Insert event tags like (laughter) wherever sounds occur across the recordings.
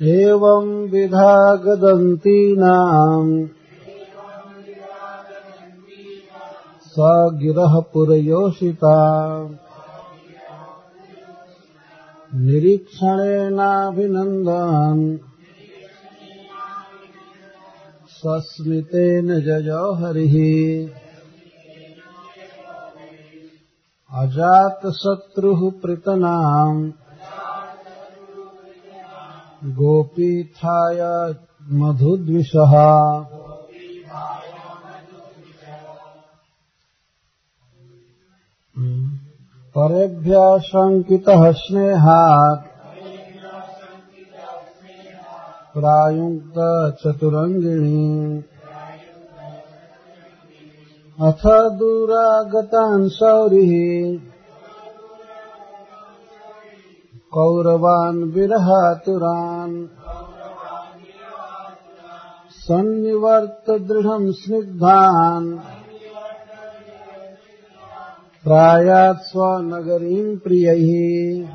एवं विधा गदन्तीनाम् स गिरः पुरयोषिता निरीक्षणेनाभिनन्दन् स्वस्मितेन जयो हरिः अजातशत्रुः पृतनाम् गोपीथाय मधुद्विषः। परेभ्य शङ्कितः स्नेहात्। प्रायुक्त चतुरङ्गिणी अथ दूरागतान् सौरिः। कौरवान् विरहातुरान्। सन्निवर्त दृढम् स्निग्धान्। प्रायात् स्वनगरीम् प्रियैः।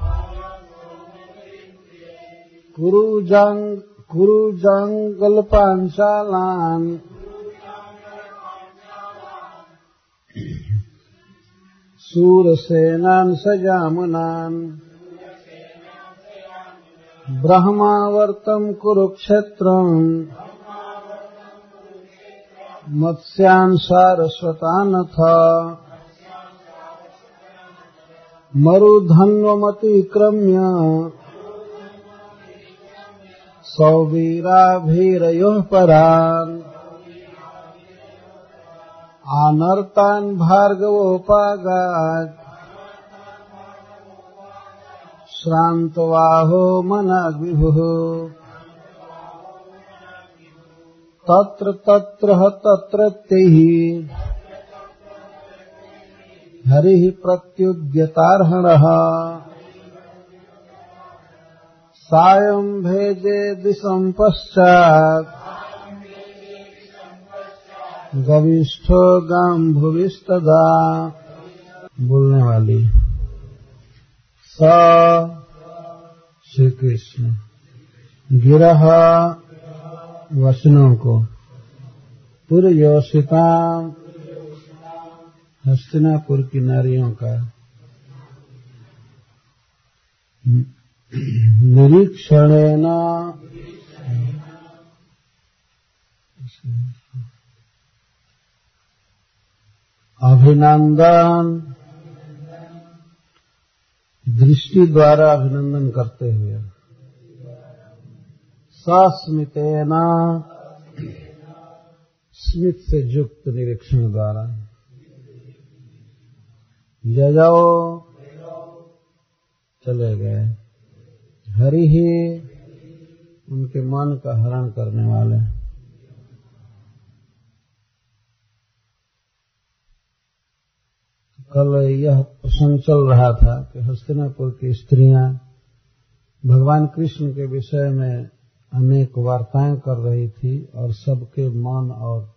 कुरुजाङ्गल्पाञ्चालान्। सूरसेनान् सजामनान्। ब्रह्मावर्तम् कुरुक्षेत्रम्। मत्स्यान् सारस्वतानथ मरुधन्वमतिक्रम्य। सौवीराभिरयोः परान्। आनर्तान् भार्गवोपागात्। श्रान्तवाहो मनाग्विभुः तत्र तत्र तत्रत्यैः हरिः प्रत्युद्यतार्हणः। सायम् भेजे दिशम् पश्चात्। गविष्ठो गाम्भुविस्तदा। बोलने वाली। स श्री कृष्ण गिरह वचनों को। पुरयोषिता हस्तिनापुर की नारियों का। निरीक्षणेन अभिनंदन। दृष्टि द्वारा अभिनंदन करते हुए। सस्मितेना स्मित से युक्त निरीक्षण द्वारा। जजो चले गए। हरि ही उनके मन का हरण करने वाले। कल यह प्रसंग चल रहा था कि हस्तिनापुर की स्त्रियाँ भगवान कृष्ण के विषय में अनेक वार्ताएँ कर रही थी और सबके मन और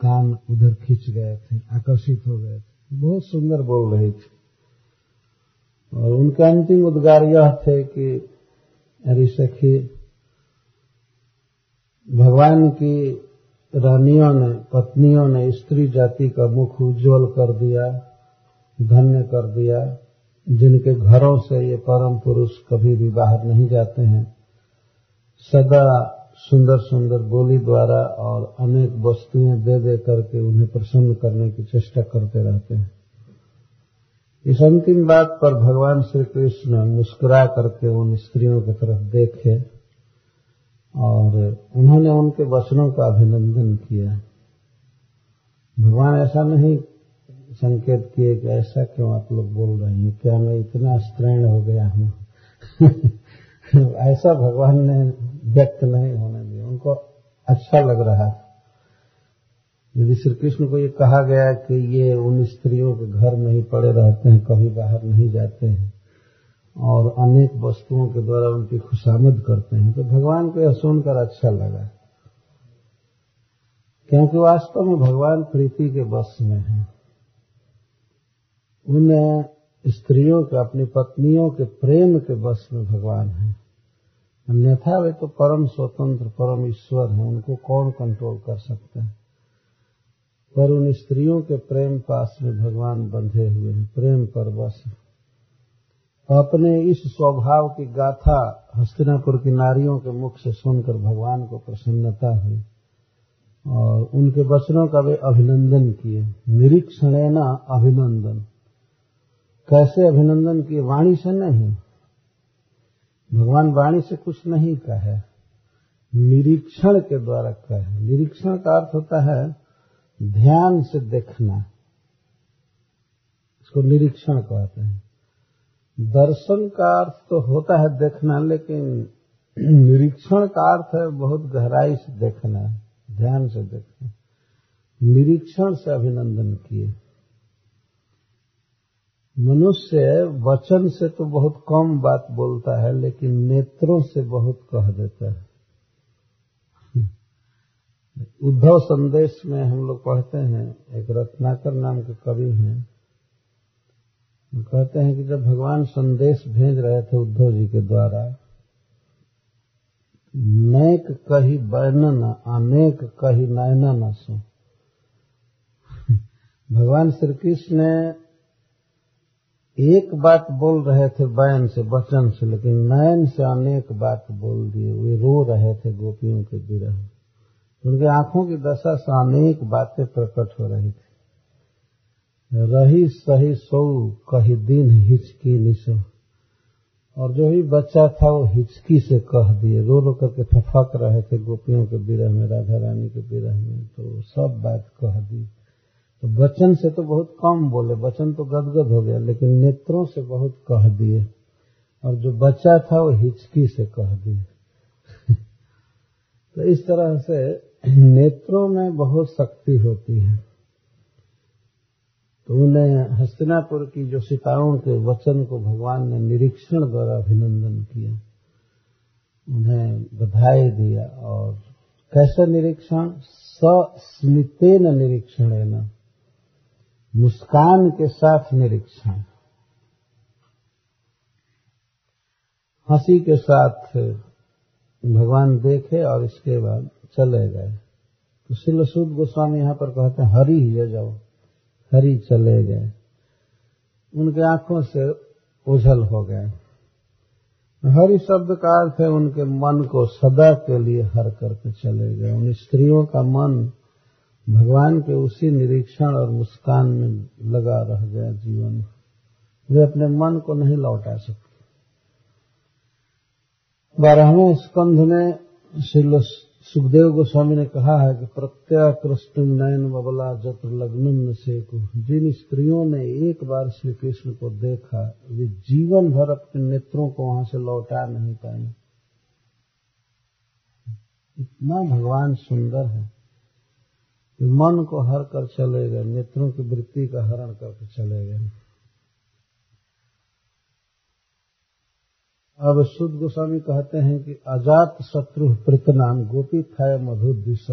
कान उधर खींच गए थे, आकर्षित हो गए थे। बहुत सुंदर बोल रही थी। और उनके अंतिम उद्गार यह थे कि, अरे सखी, भगवान की रानियों ने, पत्नियों ने स्त्री जाति का मुख उज्ज्वल कर दिया, धन्य कर दिया, जिनके घरों से ये परम पुरुष कभी भी बाहर नहीं जाते हैं। सदा सुंदर सुंदर बोली द्वारा और अनेक वस्तुएँ दे दे करके उन्हें प्रसन्न करने की चेष्टा करते रहते हैं। इस अंतिम बात पर भगवान श्री कृष्ण मुस्कुरा करके उन स्त्रियों की तरफ़ देखे। और उन्होंने उनके वचनों का अभिनंदन किया। भगवान ऐसा नहीं संकेत किए कि ऐसा क्यों आप लोग बोल रहे हैं? क्या मैं इतना स्त्रीण हो गया हूँ? (laughs) ऐसा भगवान ने व्यक्त नहीं होने दिया। उनको अच्छा लग रहा यदि श्री कृष्ण को ये कहा गया कि ये उन स्त्रियों के घर में ही पड़े रहते हैं, कभी बाहर नहीं जाते हैं और अनेक वस्तुओं के द्वारा उनकी खुशामद करते हैं। तो भगवान को यह सुनकर अच्छा लगा। क्योंकि वास्तव में भगवान प्रीति के बस में है। उन स्त्रियों के, अपनी पत्नियों के प्रेम के बस में भगवान है। अन्यथा वे तो परम स्वतंत्र, परम ईश्वर हैं। उनको कौन कंट्रोल कर सकते हैं? पर उन स्त्रियों के प्रेम पास में भगवान बंधे हुए हैं। प्रेम पर बस अपने इस स्वभाव की गाथा हस्तिनापुर की नारियों के मुख से सुनकर भगवान को प्रसन्नता हुई और उनके वचनों का वे अभिनंदन किए। निरीक्षण अभिनंदन। कैसे अभिनंदन किए? वाणी से नहीं। भगवान वाणी से कुछ नहीं कहे। निरीक्षण के द्वारा कहे। निरीक्षण का अर्थ होता है ध्यान से देखना। इसको निरीक्षण कहते हैं। दर्शन का अर्थ तो होता है देखना, लेकिन निरीक्षण का अर्थ है बहुत गहराई से देखना, ध्यान से देखना। निरीक्षण से अभिनंदन किए। मनुष्य वचन से तो बहुत कम बात बोलता है, लेकिन नेत्रों से बहुत कह देता है। उद्धव संदेश में हम लोग पढ़ते हैं, एक रत्नाकर नाम के कवि हैं कहते हैं कि जब भगवान संदेश भेज रहे थे उद्धव जी के द्वारा, नैक कही बैनन अनेक कही नयन न सो। भगवान श्री कृष्ण ने एक बात बोल रहे थे बैन से, वचन से, लेकिन नयन से अनेक बात बोल दिए। वे रो रहे थे गोपियों के विरह। उनके आँखों की दशा से अनेक बातें प्रकट हो रही थी। रही सही सो कही दिन हिचकी निशो और जो भी बच्चा था, वो हिचकी से कह दिए। रो रो करके फफक रहे थे गोपियों के विरह में, राधा रानी के विरह में तो सब बात कह दी। तो वचन से तो बहुत कम बोले वचन तो गदगद हो गया, लेकिन नेत्रों से बहुत कह दिए। और जो बच्चा था, वो हिचकी से कह दिए। (laughs) तो इस तरह से नेत्रों में बहुत शक्ति होती है। तो उन्हें हस्तिनापुर की जो सिताओं के वचन को भगवान ने निरीक्षण द्वारा अभिनंदन किया, उन्हें बधाई दिया और कैसा निरीक्षण? सस्मितेन निरीक्षण है न, मुस्कान के साथ निरीक्षण। हँसी के साथ भगवान देखे और इसके बाद चले गए। तो शिलसूद गोस्वामी यहाँ पर कहते हैं, हरी ही जाओ। हरी चले गए। उनके आँखों से उझल हो गए। हरि शब्द का अर्थ है उनके मन को सदा के लिए हर करके चले गए। उन स्त्रियों का मन भगवान के उसी निरीक्षण और मुस्कान में लगा रह गया जीवन। वे अपने मन को नहीं लौटा सकते। बारहवें स्कंध में श्री सुखदेव गोस्वामी ने कहा है कि प्रत्याकृष्टुम नयन बबला जत्र लग्न से जिन स्त्रियों ने एक बार श्री कृष्ण को देखा, वे जीवन भर अपने नेत्रों को वहाँ से लौटा नहीं पाए इतना भगवान सुंदर है कि मन को हर कर चले गए, नेत्रों की वृत्ति का हरण करके चले गए। अब शुद्ध गोस्वामी कहते हैं कि अजात शत्रु प्रतनाम गोपी थाय मधु दिश।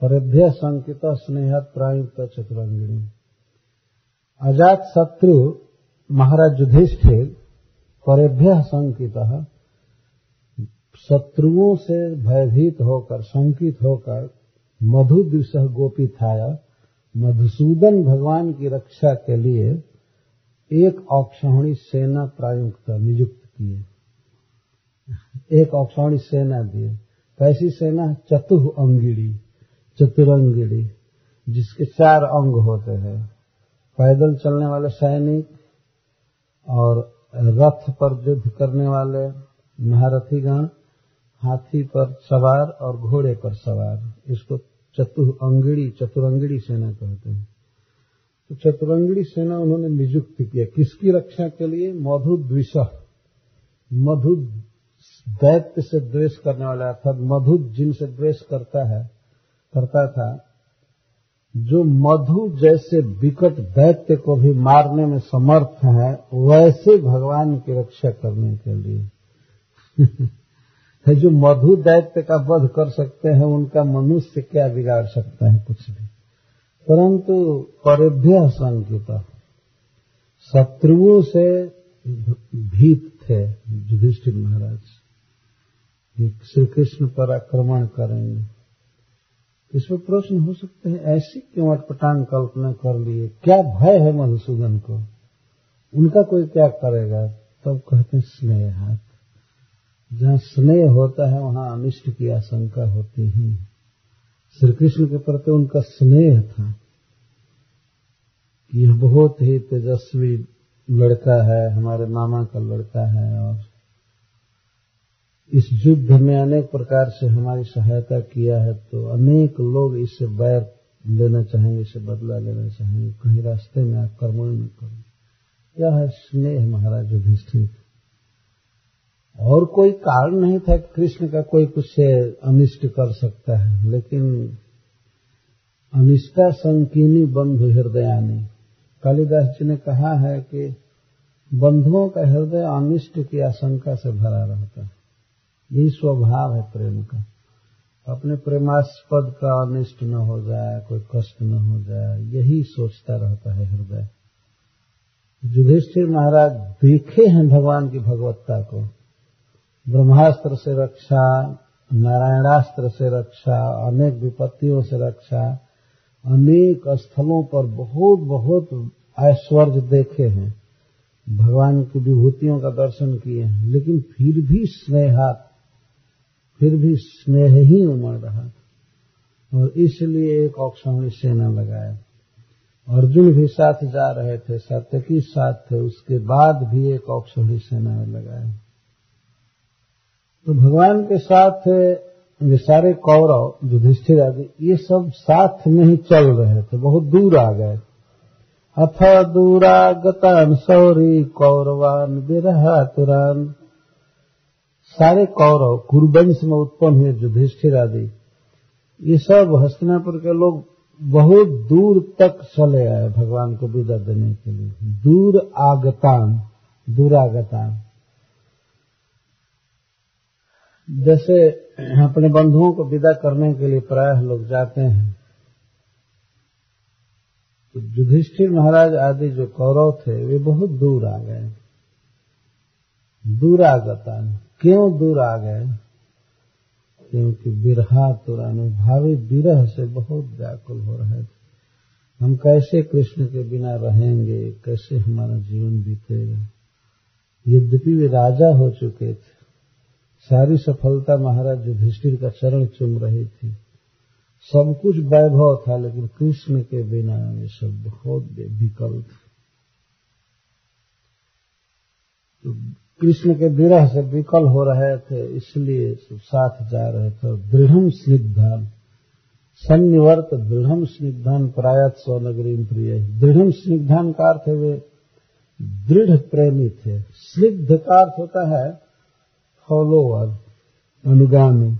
परभ्य संकित स्नेहत प्रायुक्त चतुरंगिणी। अजात शत्रु महाराज युधिष्ठिर परेभ्य संकित, शत्रुओं से भयभीत होकर संकित होकर मधु दिश गोपी थाय। मधुसूदन भगवान की रक्षा के लिए एक औक्षणी सेना प्रायुक्त नियुक्त किए। एक औक्षणी सेना दिए कैसी सेना चतुह अंगिड़ी, चतुरंगिड़ी, जिसके चार अंग होते हैं। पैदल चलने वाले सैनिक और रथ पर युद्ध करने वाले महारथीगण, हाथी पर सवार और घोड़े पर सवार। इसको चतुह अंगिड़ी, चतुरंगिड़ी सेना कहते हैं। तो चतुरंगड़ी सेना उन्होंने नियुक्त किया किसकी रक्षा के लिए? मधु द्विष मधु दैत्य से द्वेष करने वाला, अर्थात मधु जिनसे द्वेष करता है, करता था, जो मधु जैसे विकट दैत्य को भी मारने में समर्थ है, वैसे भगवान की रक्षा करने के लिए। (laughs) जो मधु दैत्य का वध कर सकते हैं, उनका मनुष्य क्या बिगाड़ सकता है, कुछ भी। परंतु परिभ्य संकित शत्रुओं से भीत थे युधिष्ठिर महाराज। श्री कृष्ण पर आक्रमण करेंगे। इसमें प्रश्न हो सकते हैं, ऐसी क्यों अटपटांग कल्पना कर लिए? क्या भय है मधुसूदन को? उनका कोई क्या करेगा? तब कहते हैं, स्नेह हाथ। जहाँ स्नेह होता है, वहाँ अनिष्ट की आशंका होती है। श्री कृष्ण के प्रति उनका स्नेह था। कि यह बहुत ही तेजस्वी लड़का है, हमारे मामा का लड़का है, और इस युद्ध में अनेक प्रकार से हमारी सहायता किया है तो अनेक लोग इससे बैर लेना चाहेंगे इससे बदला लेना चाहेंगे, कहीं रास्ते में आक्रमण न करें। यह है स्नेह महाराज युधिष्ठिर और कोई कारण नहीं था कृष्ण का कोई कुछ से अनिष्ट कर सकता है, लेकिन अनिष्टा संकीनी बंधु हृदयानी। कालिदास जी ने कहा है कि बंधुओं का हृदय अनिष्ट की आशंका से भरा रहता है। यही स्वभाव है प्रेम का। अपने प्रेमास्पद का अनिष्ट न हो जाए, कोई कष्ट न हो जाए, यही सोचता रहता है हृदय। युधिष्ठिर महाराज देखे हैं भगवान की भगवत्ता को। ब्रह्मास्त्र से रक्षा, नारायणास्त्र से रक्षा, अनेक विपत्तियों से रक्षा, अनेक स्थलों पर बहुत बहुत ऐश्वर्य देखे हैं। भगवान की विभूतियों का दर्शन किए हैं, लेकिन फिर भी स्नेहात फिर भी स्नेह ही उमड़ रहा था। और इसलिए एक औक्षणी सेना लगाया। अर्जुन भी साथ जा रहे थे, सत्यकी साथ थे, उसके बाद भी एक औक्षणी सेना लगाया। तो भगवान के साथ, ये सारे कौरव, युधिष्ठिर आदि, ये सब साथ में ही चल रहे थे, बहुत दूर आ गए। अथ दूरागतान सौरी कौरवान विरहा तुरान सारे कौरव कुरुवंश में उत्पन्न हुए युधिष्ठिर आदि, ये सब हस्तिनापुर के लोग बहुत दूर तक चले आए भगवान को विदा देने के लिए। दूर आगतान दूरागतान जैसे अपने बंधुओं को विदा करने के लिए प्राय लोग जाते हैं तो युधिष्ठिर महाराज आदि जो कौरव थे, वे बहुत दूर आ गए। दूरागतान क्यों दूर आ गए? क्योंकि बिरहा तुरानुभावी विरह से बहुत व्याकुल हो रहे थे। हम कैसे कृष्ण के बिना रहेंगे? कैसे हमारा जीवन बीतेगा? यद्यपि वे राजा हो चुके थे। सारी सफलता महाराज युधिष्ठिर का चरण चुम रही थी। सब कुछ वैभव था, लेकिन कृष्ण के बिना ये सब बहुत विकल्प तो कृष्ण के विरह से विकल हो रहे थे, इसलिए सब साथ जा रहे थे। दृढ़ स्निग्धान, सन्निवर्त दृढ़ स्निग्धान प्रायत स्वनगरी प्रिय। दृढ़ स्निग्धान का अर्थ वे दृढ़ प्रेमी थे। स्निग्ध का अर्थ होता है फॉलोअर, अनुगामी।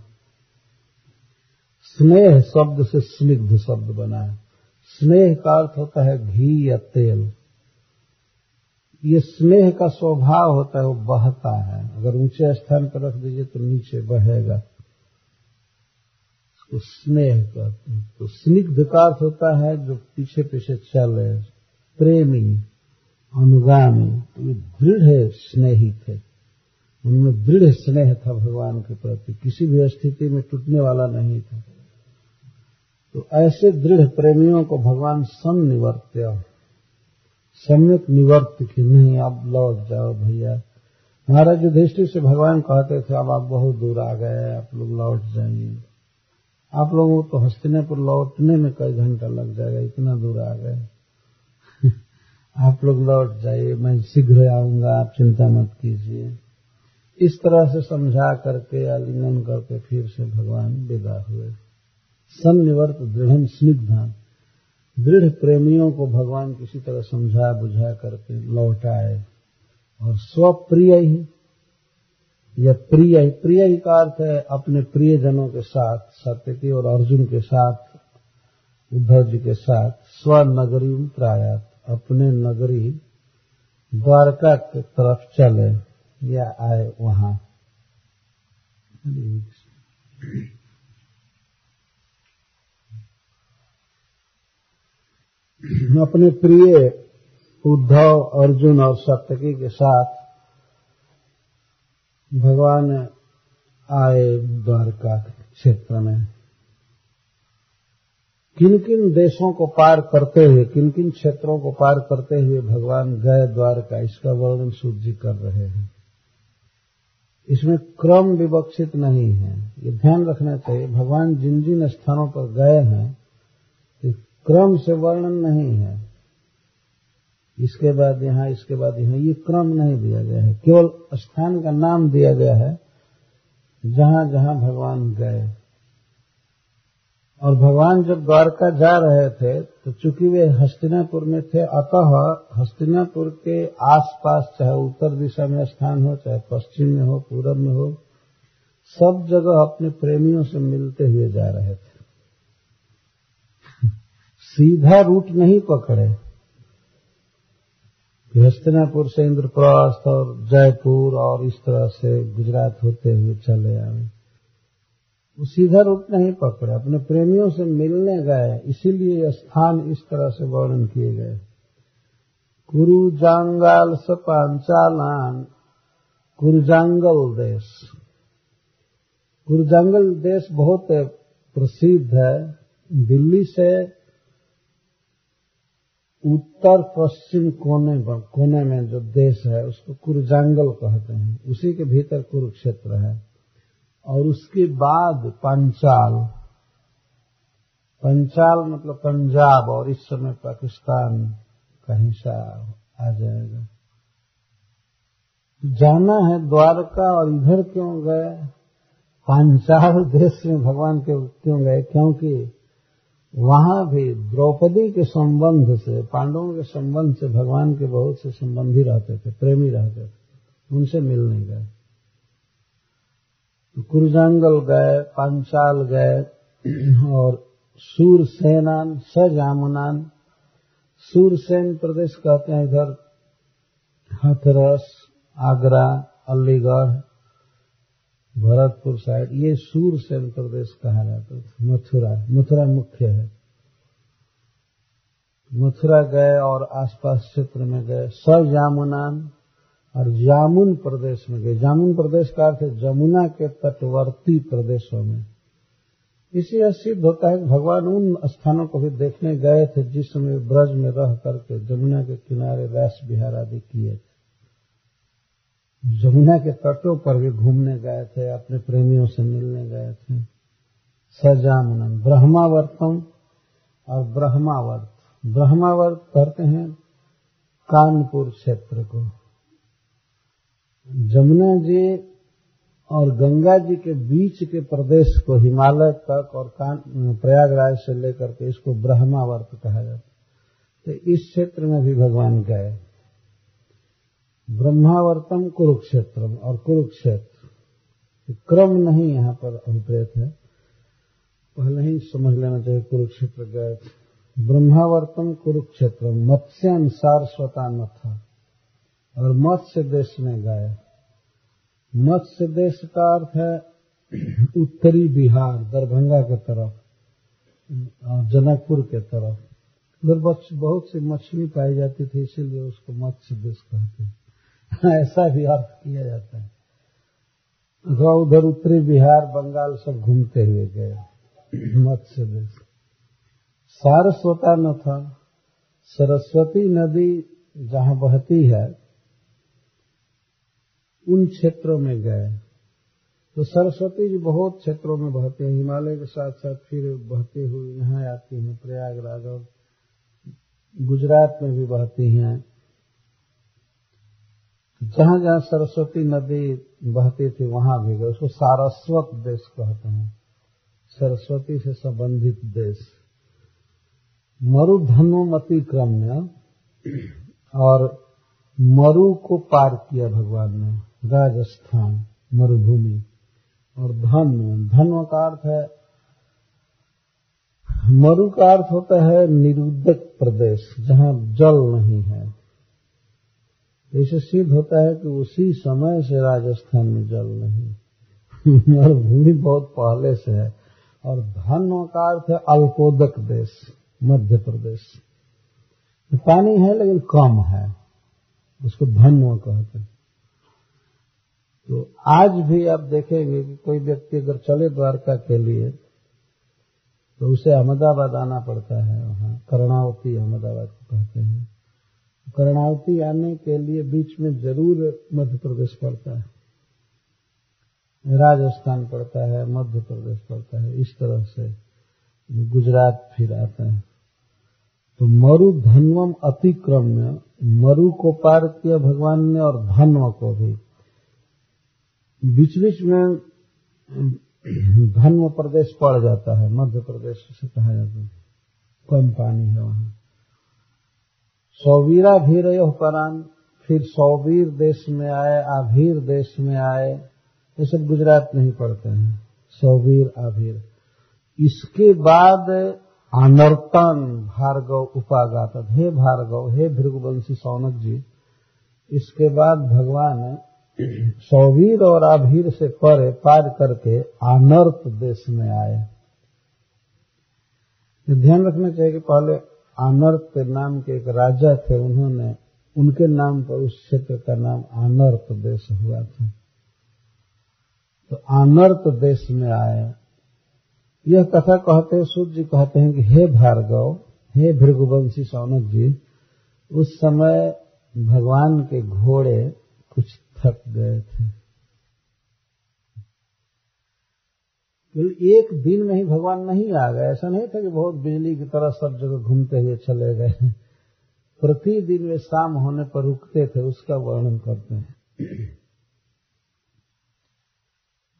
स्नेह शब्द से स्निग्ध शब्द बना है। स्नेह का अर्थ होता है घी या तेल। ये स्नेह का स्वभाव होता है, वो बहता है। अगर ऊँचे स्थान पर रख दीजिए तो नीचे बहेगा। उसको स्नेह कहते हैं। तो स्निग्ध का अर्थ होता है जो पीछे पीछे चले। प्रेमी, अनुगामी तो ये दृढ़ स्नेही थे। उनमें दृढ़ स्नेह था भगवान के प्रति। किसी भी स्थिति में टूटने वाला नहीं था। तो ऐसे दृढ़ प्रेमियों को भगवान सन्निवर्त्य सम्यक निवर्त की नहीं, आप लौट जाओ भैया। महाराज युधिष्ठिर से भगवान कहते थे, अब आप बहुत दूर आ गए, आप लोग लौट जाइए। आप लोगों को तो हस्तिनापुर लौटने में कई घंटा लग जाएगा, इतना दूर आ गए। (laughs) आप लोग लौट जाइए, मैं शीघ्र आऊँगा, आप चिंता मत कीजिए। इस तरह से समझा करके, आलिंगन करके फिर से भगवान विदा हुए। सन्निवर्त दृढ़ स्निग्धान दृढ़ प्रेमियों को भगवान किसी तरह समझा बुझा करके लौटाए और स्वप्रिय ही यह प्रिय ही प्रिय ही का अर्थ है अपने प्रियजनों के साथ, सत्यकी और अर्जुन के साथ, उद्धव जी के साथ, स्वनगरी प्रायात अपने नगरी द्वारका की तरफ़ चले, या आए वहाँ। अपने प्रिय उद्धव, अर्जुन और सप्तकी के साथ भगवान आए द्वारका क्षेत्र में। किन किन देशों को पार करते हुए किन किन क्षेत्रों को पार करते हुए भगवान गए द्वारका? इसका वर्णन सूर्य जी कर रहे हैं। इसमें क्रम विवक्षित नहीं है। ये ध्यान रखना चाहिए, भगवान जिन जिन स्थानों पर गए हैं क्रम से वर्णन नहीं है। इसके बाद यहाँ, इसके बाद यहाँ, ये क्रम नहीं दिया गया है। केवल स्थान का नाम दिया गया है, जहाँ जहाँ भगवान गए। और भगवान जब द्वारका जा रहे थे तो चूँकि वे हस्तिनापुर में थे, अतः हस्तिनापुर के आसपास, चाहे उत्तर दिशा में स्थान हो, चाहे पश्चिम में हो, पूरब में हो, सब जगह अपने प्रेमियों से मिलते हुए जा रहे थे। सीधा रूट नहीं पकड़े। हस्तिनापुर से इंद्रप्रस्थ और जयपुर और इस तरह से गुजरात होते हुए चले आए। वो सीधा रूट नहीं पकड़े, अपने प्रेमियों से मिलने गए, इसीलिए स्थान इस तरह से वर्णन किए गए। कुरु जांगाल स पांचालान कुरुजांगल देश। कुरुजांगल देश बहुत प्रसिद्ध है। दिल्ली से उत्तर पश्चिम कोने कोने में जो देश है, उसको कुरुजांगल कहते हैं। उसी के भीतर कुरुक्षेत्र है। और उसके बाद पंचाल। पंचाल मतलब पंजाब और इस समय पाकिस्तान का हिस्सा आ जाएगा। जाना है द्वारका और इधर क्यों गए? पांचाल देश में भगवान के क्यों गए? क्योंकि वहाँ भी द्रौपदी के संबंध से, पांडवों के संबंध से, भगवान के बहुत से संबंधी रहते थे, प्रेमी रहते थे, उनसे मिलने गए। कुरजांगल गए, पांचाल गए, और सूरसेनान, सजामुनान, सूरसेन प्रदेश कहते हैं इधर, हथरस, आगरा, अलीगढ़ भरतपुर साइड, ये सूरसेन प्रदेश कहा जाता है, मथुरा मथुरा मुख्य है। मथुरा गए और आसपास क्षेत्र में गए सजामुनान और जामुन प्रदेश में गए। जामुन प्रदेश का अर्थ जमुना के तटवर्ती प्रदेशों में। इसी सिद्ध होता है कि भगवान उन स्थानों को भी देखने गए थे जिस समय ब्रज में रह करके जमुना के किनारे रैस बिहार आदि किए थे। जमुना के तटों पर भी घूमने गए थे, अपने प्रेमियों से मिलने गए थे। सजामुनन ब्रह्मावर्तम और ब्रह्मावर्त। ब्रह्मावर्त कहते हैं कानपुर क्षेत्र को। जमुना जी और गंगा जी के बीच के प्रदेश को हिमालय तक और प्रयागराज से लेकर के इसको ब्रह्मावर्त कहा जाता तो इस क्षेत्र में भी भगवान गए। ब्रह्मावर्तम कुरुक्षेत्रम और कुरुक्षेत्र। क्रम नहीं यहाँ पर अभिप्रेत है। पहले ही समझ लेना चाहिए कुरुक्षेत्र गए ब्रह्मावर्तम कुरुक्षेत्र मत्स्य अनुसार स्वता न था। और मत्स्य देश में गए मत्स्य देश का अर्थ है उत्तरी बिहार, दरभंगा के तरफ़ जनकपुर के तरफ़। उधर बहुत सी मछली पाई जाती थी, इसीलिए उसको मत्स्य देश कहते हैं। (laughs) ऐसा भी अर्थ किया जाता है। अथवा उधर उत्तरी बिहार, बंगाल सब घूमते हुए गए। (clears throat) मत्स्य देश सारस्वता न था। सरस्वती नदी जहाँ बहती है, उन क्षेत्रों में गए। तो सरस्वती जी बहुत क्षेत्रों में बहते हैं। हिमालय के साथ साथ फिर बहते हुए यहाँ आती हैं प्रयागराज और गुजरात में भी बहती हैं। जहाँ जहाँ सरस्वती नदी बहती थी, वहाँ भी गए। उसको सारस्वत देश कहते हैं। सरस्वती से संबंधित देश। मरुधनु अतिक्रम्य और मरु को पार किया भगवान ने। राजस्थान, मरुभूमि और धन। धन का अर्थ है, मरु का अर्थ होता है निरुद्धक प्रदेश, जहाँ जल नहीं है। इसे सिद्ध होता है कि उसी समय से राजस्थान में जल नहीं (laughs) और भूमि बहुत पहले से है। और धन का अर्थ है अल्पोदक देश, मध्य प्रदेश। पानी है लेकिन कम है। उसको धन्व कहते हैं। तो आज भी आप देखेंगे कि कोई व्यक्ति अगर चले द्वारका के लिए तो उसे अहमदाबाद आना पड़ता है वहाँ। कर्णावती अहमदाबाद को कहते हैं। कर्णावती आने के लिए बीच में ज़रूर मध्य प्रदेश पड़ता है। राजस्थान पड़ता है मध्य प्रदेश पड़ता है, इस तरह से गुजरात फिर आता है। तो मरु धनवम अतिक्रम्य, मरु को पार किया भगवान ने और धनव को भी। बीच बीच में, धन्व प्रदेश पड़ जाता है मध्य प्रदेश से कहा जाता है। कम पानी है वहाँ। सौवीरा भी भीर परान, फिर सौवीर देश में आए, आभीर देश में आए, ये सब गुजरात में ही पढ़ते हैं। सौवीर, आभीर। इसके बाद अनर्तन भार्गव उपागात हे भार्गव, हे भृगुवंशी सौनक जी, इसके बाद भगवान (clears throat) सौवीर और आभीर से परे पार करके आनर्त देश में आए। ध्यान रखना चाहिए कि पहले आनर्त नाम के एक राजा थे उन्होंने, उनके नाम पर उस क्षेत्र का नाम आनर्त देश हुआ था। तो आनर्त देश में आए। यह कथा कहते हैं सूर्य जी कहते हैं कि हे भार्गव, हे भृगुवंशी सौनक जी, उस समय भगवान के घोड़े कुछ थक गए थे। एक दिन में ही भगवान नहीं आ गए। ऐसा नहीं था कि बहुत बिजली की तरह सब जगह घूमते हुए चले गए। प्रतिदिन वे शाम होने पर रुकते थे, उसका वर्णन करते हैं।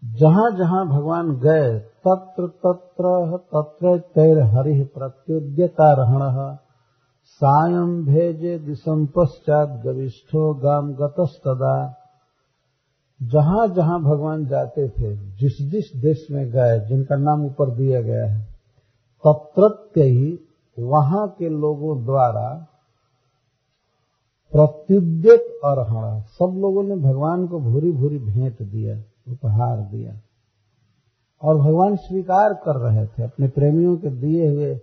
जहाँ जहाँ भगवान गए, तत्र तत्र तत्र तैर हरि प्रत्युद्यतारहण सायं भेजे दिशम पश्चात गविष्ठो गाम गतस्तदा। जहाँ जहाँ भगवान जाते थे, जिस जिस देश में गए, जिनका नाम ऊपर दिया गया है, तत्रत्य ही वहाँ के लोगों द्वारा प्रत्युद्यत अर्हण सब लोगों ने भगवान को भूरी भूरी भेंट दिया, उपहार दिया। और भगवान स्वीकार कर रहे थे, अपने प्रेमियों के दिए हुए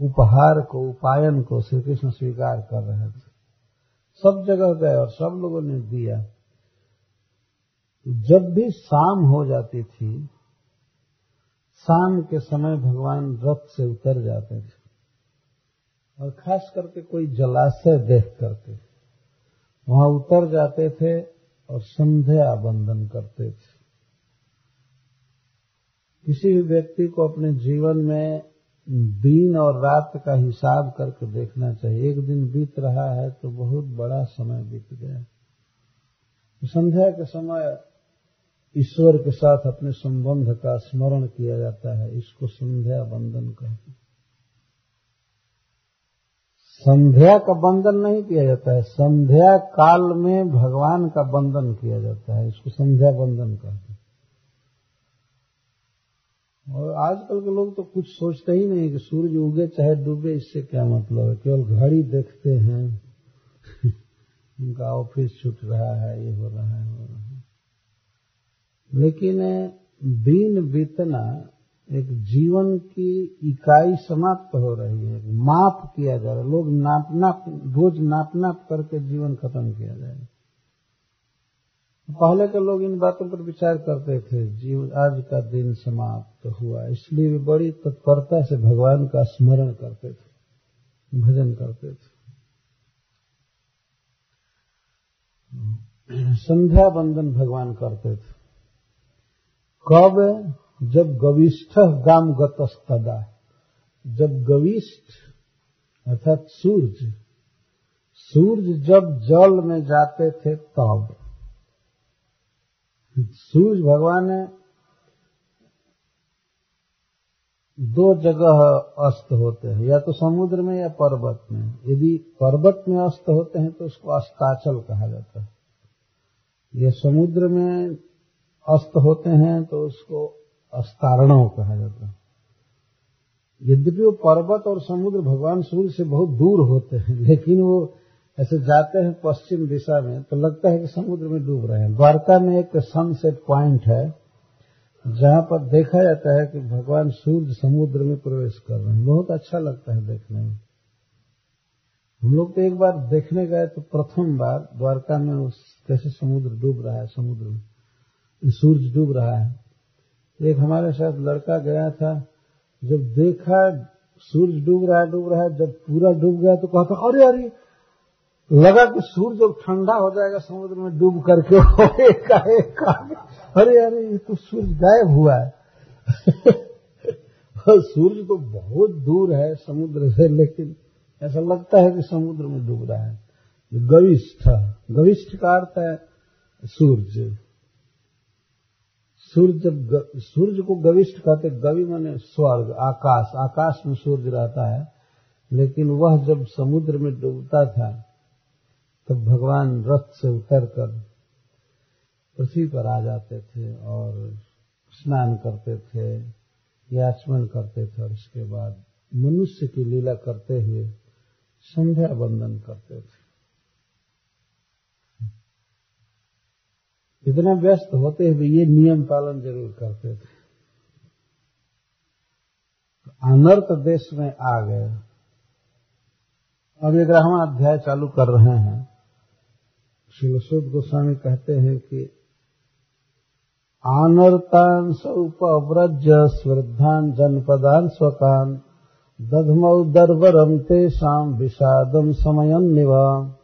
उपहार को, उपायन को श्री कृष्ण स्वीकार कर रहे थे। सब जगह गए और सब लोगों ने दिया। जब भी शाम हो जाती थी, शाम के समय भगवान रथ से उतर जाते थे। और खास करके कोई जलाशय देख करके, वहाँ उतर जाते थे और संध्या बंधन करते थे। किसी भी व्यक्ति को अपने जीवन में दिन और रात का हिसाब करके देखना चाहिए। एक दिन बीत रहा है तो बहुत बड़ा समय बीत गया। संध्या के समय ईश्वर के साथ अपने संबंध का स्मरण किया जाता है, इसको संध्या बंधन कहते हैं। संध्या का बंधन नहीं किया जाता है, संध्या काल में भगवान का बंधन किया जाता है, इसको संध्या बंधन कहते हैं। और आजकल के लोग तो कुछ सोचते ही नहीं कि सूरज उगे चाहे डूबे, इससे क्या मतलब है? केवल घड़ी देखते हैं, (laughs) उनका ऑफ़िस छूट रहा है, ये हो रहा है हो रहा है। लेकिन दिन बीतना एक जीवन की इकाई समाप्त हो रही है माप किया जा रहा है। लोग नाप नाप, रोज नाप नाप करके जीवन खत्म किया जाएगा पहले के लोग इन बातों पर विचार करते थे, जीव, आज का दिन समाप्त हुआ। इसलिए वे बड़ी तत्परता से भगवान का स्मरण करते थे, भजन करते थे। संध्या बंदन भगवान करते थे। कब? जब गविष्ठ गाम गतस्तदा। जब गविष्ठ, अर्थात सूर्य। सूर्य जब जल में जाते थे तब। सूर्य भगवान ने दो जगह अस्त होते हैं, या तो समुद्र में या पर्वत में। यदि पर्वत में अस्त होते हैं तो उसको अस्ताचल कहा जाता है। यह समुद्र में अस्त होते हैं तो उसको अस्तारणव कहा जाता है। यद्यपि वो पर्वत और समुद्र भगवान सूर्य से बहुत दूर होते हैं, लेकिन वो ऐसे जाते हैं पश्चिम दिशा में तो लगता है कि समुद्र में डूब रहे हैं। द्वारका में एक सनसेट पॉइंट है, जहाँ पर देखा जाता है कि भगवान सूर्य समुद्र में प्रवेश कर रहे हैं। बहुत अच्छा लगता है देखने में। हम लोग तो एक बार देखने गए तो प्रथम बार द्वारका में उस कैसे समुद्र डूब रहा है, समुद्र में। सूर्य डूब रहा है। एक हमारे साथ लड़का गया था, जब देखा सूर्य डूब रहा है, डूब रहा है, जब पूरा डूब गया तो कहता, अरे अरे! लगा कि सूर्य जब ठंडा हो जाएगा, समुद्र में डूब करके, (laughs) एक अरे अरे, ये तो सूर्य गायब हुआ है। (laughs) सूर्य तो बहुत दूर है समुद्र से, लेकिन ऐसा लगता है कि समुद्र में डूब रहा है। गविष्ठ गविष्ठ का अर्थ है सूर्य सूर्य जब सूर्य को गविष्ठ कहते गवि माने स्वर्ग, आकाश आकाश में सूर्य रहता है, लेकिन वह जब समुद्र में डूबता था, तब भगवान रथ से उतरकर पृथ्वी पर आ जाते थे और स्नान करते थे याचमन करते थे और उसके बाद मनुष्य की लीला करते हुए संध्या बंदन करते थे। इतना व्यस्त होते हुए ये नियम पालन ज़रूर करते थे। अनर्थ देश में आ गए। अब ग्यारहवा अध्याय चालू कर रहे हैं। शिवसुद गोस्वामी कहते हैं कि आनर्तान उपव्रज स्वृद्धान जनपदान स्वकान दधमौ दर्वरम तेषाम विषादम समयन निवा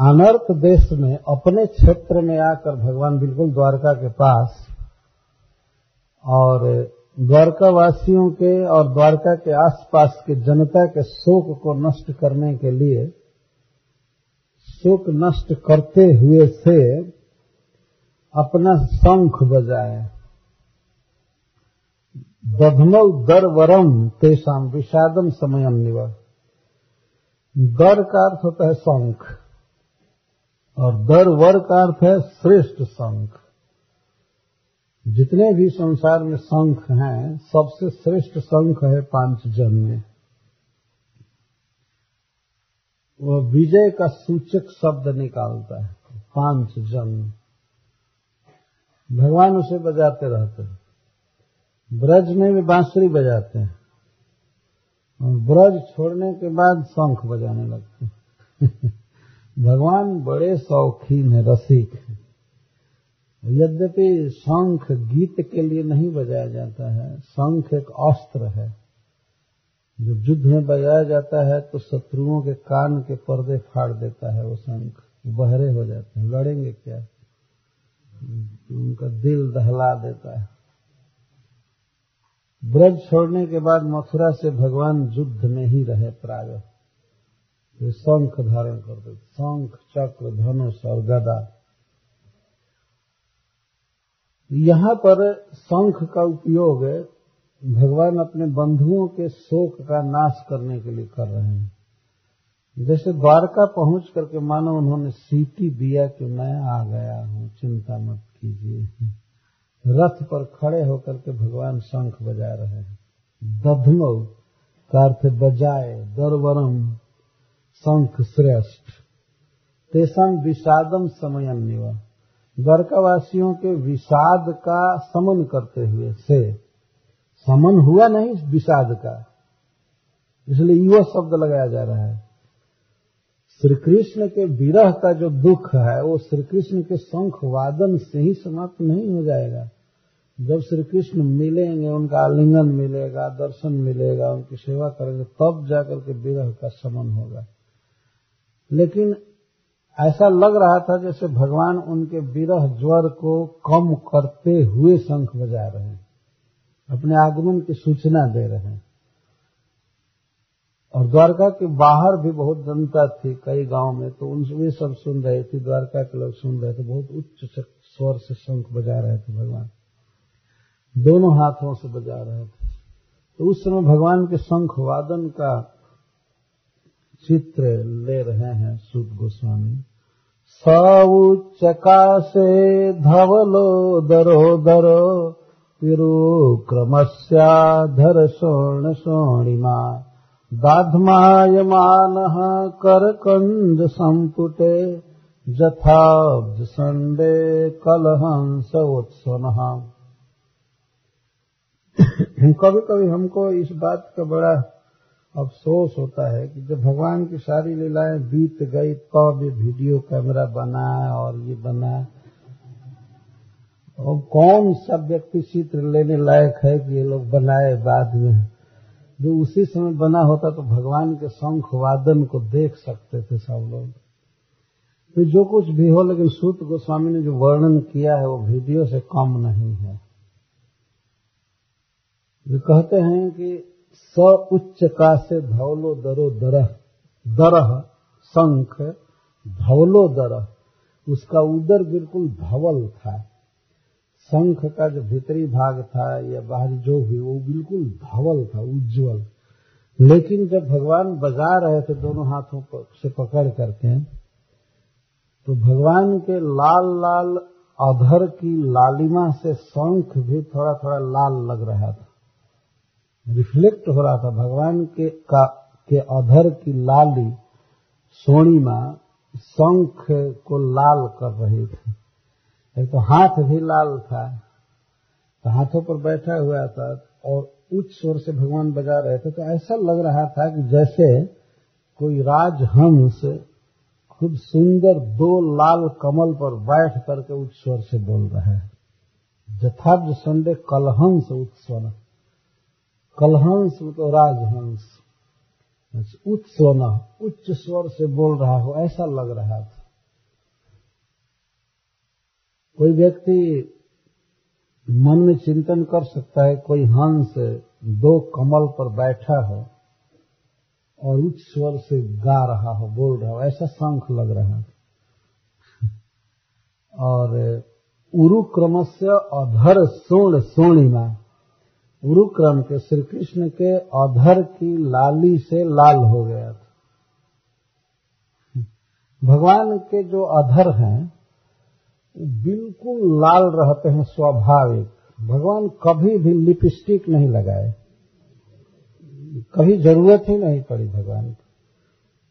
अनर्थ देश में, अपने क्षेत्र में आकर भगवान बिल्कुल द्वारका के पास और द्वारका वासियों के और द्वारका के आसपास के जनता के शोक को नष्ट करने के लिए, शोक नष्ट करते हुए से अपना शंख बजाए। दधमौ दरवरम तेषाम विषादम समयम निवा। दर का अर्थ होता है शंख। और दर वर का अर्थ है श्रेष्ठ शंख जितने भी संसार में शंख हैं, सबसे श्रेष्ठ शंख है पाँच में वह विजय का सूचक शब्द निकालता है, पाँच जन भगवान उसे बजाते रहते हैं। ब्रज में भी बांसुरी बजाते हैं। और ब्रज छोड़ने के बाद शंख बजाने लगते हैं। (laughs) भगवान बड़े शौकीन है रसिक है। यद्यपि शंख गीत के लिए नहीं बजाया जाता है, शंख एक अस्त्र है। जब युद्ध में बजाया जाता है तो शत्रुओं के कान के पर्दे फाड़ देता है वो शंख बहरे हो जाते हैं, लड़ेंगे क्या? उनका दिल दहला देता है। ब्रज छोड़ने के बाद मथुरा से भगवान युद्ध में ही रहे प्राय शंख धारण करते शंख, चक्र, धनुष और गदा। यहाँ पर शंख का उपयोग भगवान अपने बंधुओं के शोक का नाश करने के लिए कर रहे हैं। जैसे द्वारका पहुँच करके मानो उन्होंने सीटी दिया कि मैं आ गया हूँ, चिंता मत कीजिए। रथ पर खड़े होकर के भगवान शंख बजा रहे हैं। दधनो, का अर्थ बजाए, दरवरम। शंख श्रेष्ठ। तेसम विषादम समयन निवा। द्वारकावासियों के विषाद का समन करते हुए से। समन हुआ नहीं विषाद का। इसलिए युवा शब्द लगाया जा रहा है। श्री कृष्ण के विरह का जो दुख है, वो श्री कृष्ण के शंख वादन से ही समाप्त नहीं हो जाएगा। जब श्री कृष्ण मिलेंगे, उनका आलिंगन मिलेगा, दर्शन मिलेगा, उनकी सेवा करेंगे, तब जाकर के विरह का समन होगा। लेकिन ऐसा लग रहा था जैसे भगवान उनके विरह ज्वर को कम करते हुए शंख बजा रहे हैं, अपने आगमन की सूचना दे रहे हैं। और द्वारका के बाहर भी बहुत जनता थी, कई गाँव में तो उनसे सब सुन रहे थे, द्वारका के लोग सुन रहे थे, बहुत उच्च स्वर से शंख बजा रहे थे भगवान। दोनों हाथों से बजा रहे थे। तो उस समय भगवान के शंख वादन का चित्र ले रहे हैं सुद गोस्वामी। सौचकाशे धवलो दरो दरो तिरुक्रमस्याधर शोण शोणिमा दाध्मायमानः संडे कलहंस उत्सवनः (coughs) कभी कभी हमको इस बात का बड़ा अफसोस होता है कि जब भगवान की सारी लीलाएँ बीत गई, तब ये वीडियो कैमरा बना और ये बना। और कौन सा व्यक्ति चित्र लेने लायक है कि ये लोग बनाए बाद में? जो उसी समय बना होता तो भगवान के शंख वादन को देख सकते थे सब लोग। तो जो कुछ भी हो, लेकिन सूत गोस्वामी ने जो वर्णन किया है, वो वीडियो से कम नहीं है। जो कहते हैं कि उच्च का से धौलो दरो दरह। दरह, शंख धौलो दरह। उसका उदर बिल्कुल धवल था। शंख का जो भीतरी भाग था या बाहरी जो भी वो बिल्कुल धवल था, उज्जवल। लेकिन जब भगवान बजा रहे थे दोनों हाथों से पकड़ करके तो भगवान के लाल लाल अधर की लालिमा से शंख भी थोड़ा थोड़ा लाल लग रहा था। रिफ्लेक्ट हो रहा था भगवान के का, के अधर की लाली सोनी सोणिमा शंख को लाल कर रही थी। एक तो हाथ भी लाल था तो हाथों पर बैठा हुआ था और उच्च स्वर से भगवान बजा रहे थे। तो ऐसा लग रहा था कि जैसे कोई राजहंस खुद सुंदर दो लाल कमल पर बैठ करके उच्च स्वर से बोल रहा है। जथाब्ज संडे कलहंस उत्स्वर कलहंस तो राजहंस। उच्च सोना उच्च स्वर से बोल रहा हो, ऐसा लग रहा था। कोई व्यक्ति मन में चिंतन कर सकता है, कोई हंस दो कमल पर बैठा हो और उच्च स्वर से गा रहा हो, बोल रहा हो, ऐसा शंख लग रहा था। (laughs) और उरुक्रम से अधर सोण सोणिमा। उरुक्रम के श्री कृष्ण के अधर की लाली से लाल हो गया था। भगवान के जो अधर हैं बिल्कुल लाल रहते हैं स्वाभाविक। भगवान कभी भी लिपस्टिक नहीं लगाए। कभी ज़रूरत ही नहीं पड़ी भगवान को।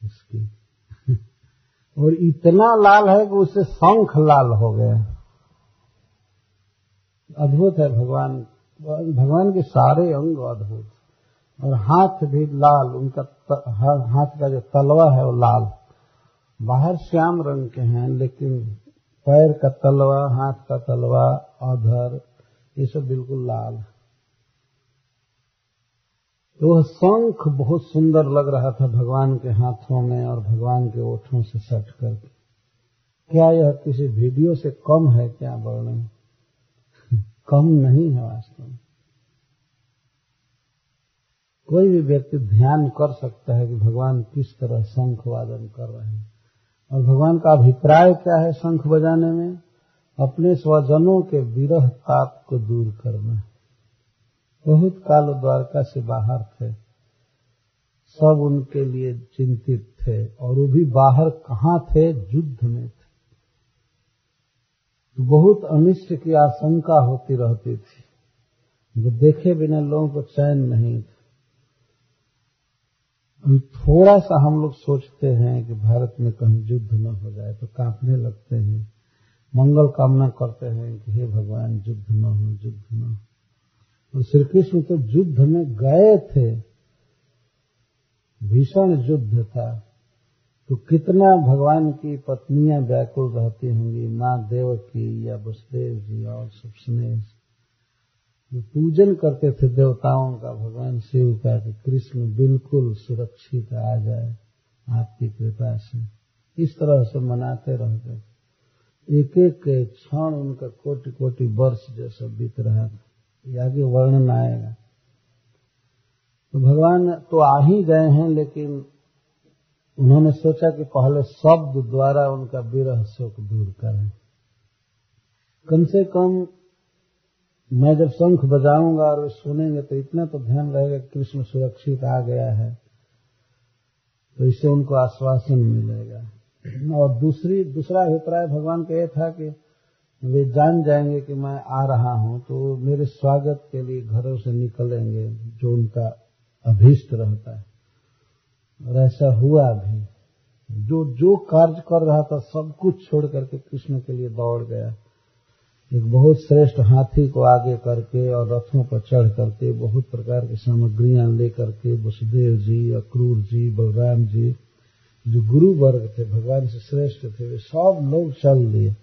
इसकी। (laughs) और इतना लाल है कि उससे शंख लाल हो गया। अद्भुत है भगवान भगवान के सारे अंग अद्भुत और हाथ भी लाल उनका त, हाथ का जो तलवा है वो लाल। बाहर श्याम रंग के हैं लेकिन पैर का तलवा हाथ का तलवा अधर ये सब बिल्कुल लाल तो वह शंख बहुत सुंदर लग रहा था भगवान के हाथों में और भगवान के ओठों से सट करके। क्या यह किसी वीडियो से कम है क्या वर्णन? कम नहीं है वास्तव में। कोई भी व्यक्ति ध्यान कर सकता है कि भगवान किस तरह शंख वादन कर रहे हैं। और भगवान का अभिप्राय क्या है शंख बजाने में? अपने स्वजनों के विरह ताप को दूर करना। बहुत काल द्वारका से बाहर थे। सब उनके लिए चिंतित थे। और वो भी बाहर कहाँ थे? युद्ध में बहुत अनिष्ट की आशंका होती रहती थी। वो देखे बिना लोगों को चैन नहीं था। थोड़ा सा हम लोग सोचते हैं कि भारत में कहीं युद्ध न हो जाए तो कांपने लगते हैं। मंगल कामना करते हैं कि हे भगवान, युद्ध न हो, युद्ध न हो। और श्री कृष्ण तो युद्ध में गए थे। भीषण युद्ध था। तो कितना भगवान की पत्नियाँ व्याकुल रहती होंगी, माँ देव की या वसुदेव जी और सब स्नेह। वो पूजन करते थे देवताओं का, भगवान शिव का, कि कृष्ण बिल्कुल सुरक्षित आ जाए, आपकी कृपा से। इस तरह से मनाते रहते। एक एक क्षण उनका कोटि कोटि वर्ष जैसा बीत रहा था। ये आगे वर्णन आएगा। तो भगवान तो आ ही गए हैं, लेकिन उन्होंने सोचा कि पहले शब्द द्वारा उनका विरह शोक दूर करें। कम से कम मैं जब शंख बजाऊँगा और वे सुनेंगे तो इतना तो ध्यान रहेगा कि कृष्ण सुरक्षित आ गया है तो इससे उनको आश्वासन मिलेगा। और दूसरी, दूसरा अभिप्राय भगवान का यह था कि वे जान जाएँगे कि मैं आ रहा हूँ तो मेरे स्वागत के लिए घरों से निकलेंगे जो उनका अभीष्ट रहता है। और ऐसा हुआ भी। जो जो कार्य कर रहा था, सब कुछ छोड़ करके कृष्ण के लिए दौड़ गया। एक बहुत श्रेष्ठ हाथी को आगे करके और रथों पर चढ़ करके बहुत प्रकार की सामग्रियाँ लेकर के वसुदेव जी, अक्रूर जी, बलराम जी, जो गुरु वर्ग थे, भगवान से श्रेष्ठ थे, वे सब लोग चल दिए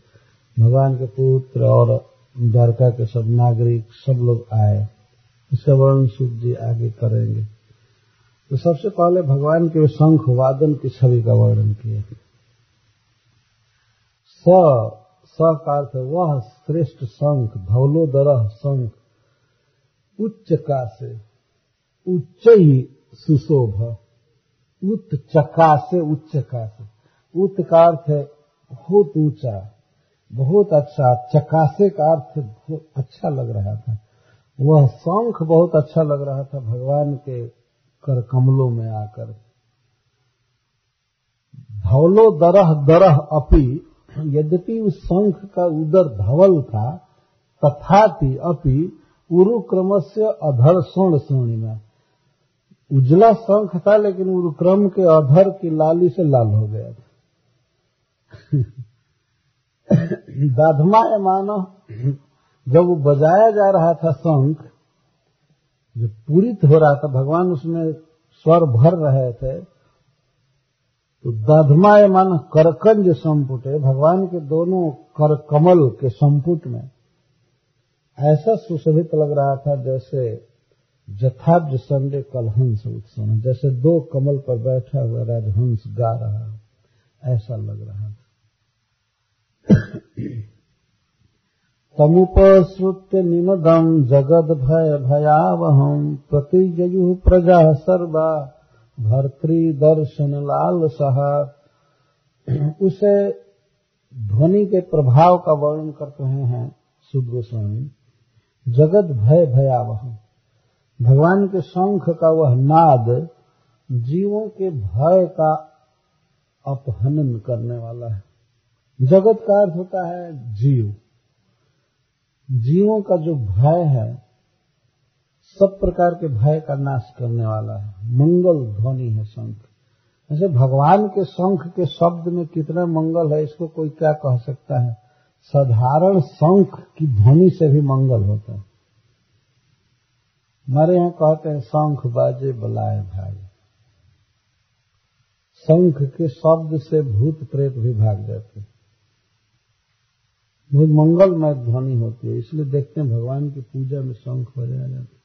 भगवान के पुत्र और द्वारका के सब नागरिक, सब लोग आए। इसका वर्णन सुख जी आगे करेंगे। तो सबसे पहले भगवान के शंख वादन की छवि का वर्णन किए स स का अर्थ वह श्रेष्ठ शंख धौलोदरह शंख, उच्च का से उच्च ही सुशोभ, उत चका से उच्च का से उत का अर्थ है, बहुत ऊँचा, बहुत अच्छा चकासे का अर्थ बहुत अच्छा लग रहा था। वह शंख बहुत अच्छा लग रहा था भगवान के कर कमलों में आकर। धवलो दरह दरह अपी, यद्यपि उस शंख का उदर धवल था, तथापि अपि उरुक्रम से अधर स्वर्ण स्वर्णिमा उजला शंख था, लेकिन उरुक्रम के अधर की लाली से लाल हो गया था। दाधमा मानो, जब बजाया जा रहा था शंख जो पूरित हो रहा था, भगवान उसमें स्वर भर रहे थे तो दधमाय मन करकंज संपुटे, भगवान के दोनों कर कमल के संपुट में। ऐसा सुशोभित लग रहा था जैसे जथाब्ज संडे कलहंस उत्सव जैसे दो कमल पर बैठा हुआ राजहंस गा रहा ऐसा लग रहा था। तमुपश्रुत्य निमदम जगद भय भयावहम प्रतिजयु प्रजा सर्वा भर्तृ दर्शन लाल सहा उसे ध्वनि के प्रभाव का वर्णन कर रहे हैं सुद गोस्वामी जगत भय भयावह। भगवान के शंख का वह नाद जीवों के भय का अपहनन करने वाला है। जगत का अर्थ होता है जीव। जीवों का जो भय है, सब प्रकार के भय का नाश करने वाला है। मंगल ध्वनि है शंख। ऐसे भगवान के शंख के शब्द में कितना मंगल है, इसको कोई क्या कह सकता है? साधारण शंख की ध्वनि से भी मंगल होता है। हमारे यहाँ कहते हैं, शंख बाजे बुलाए भाई। शंख के शब्द से भूत प्रेत भी भाग जाते हैं। बहुत मंगलमय ध्वनि होती है, इसलिए देखते हैं भगवान की पूजा में शंख बजाया जाता है।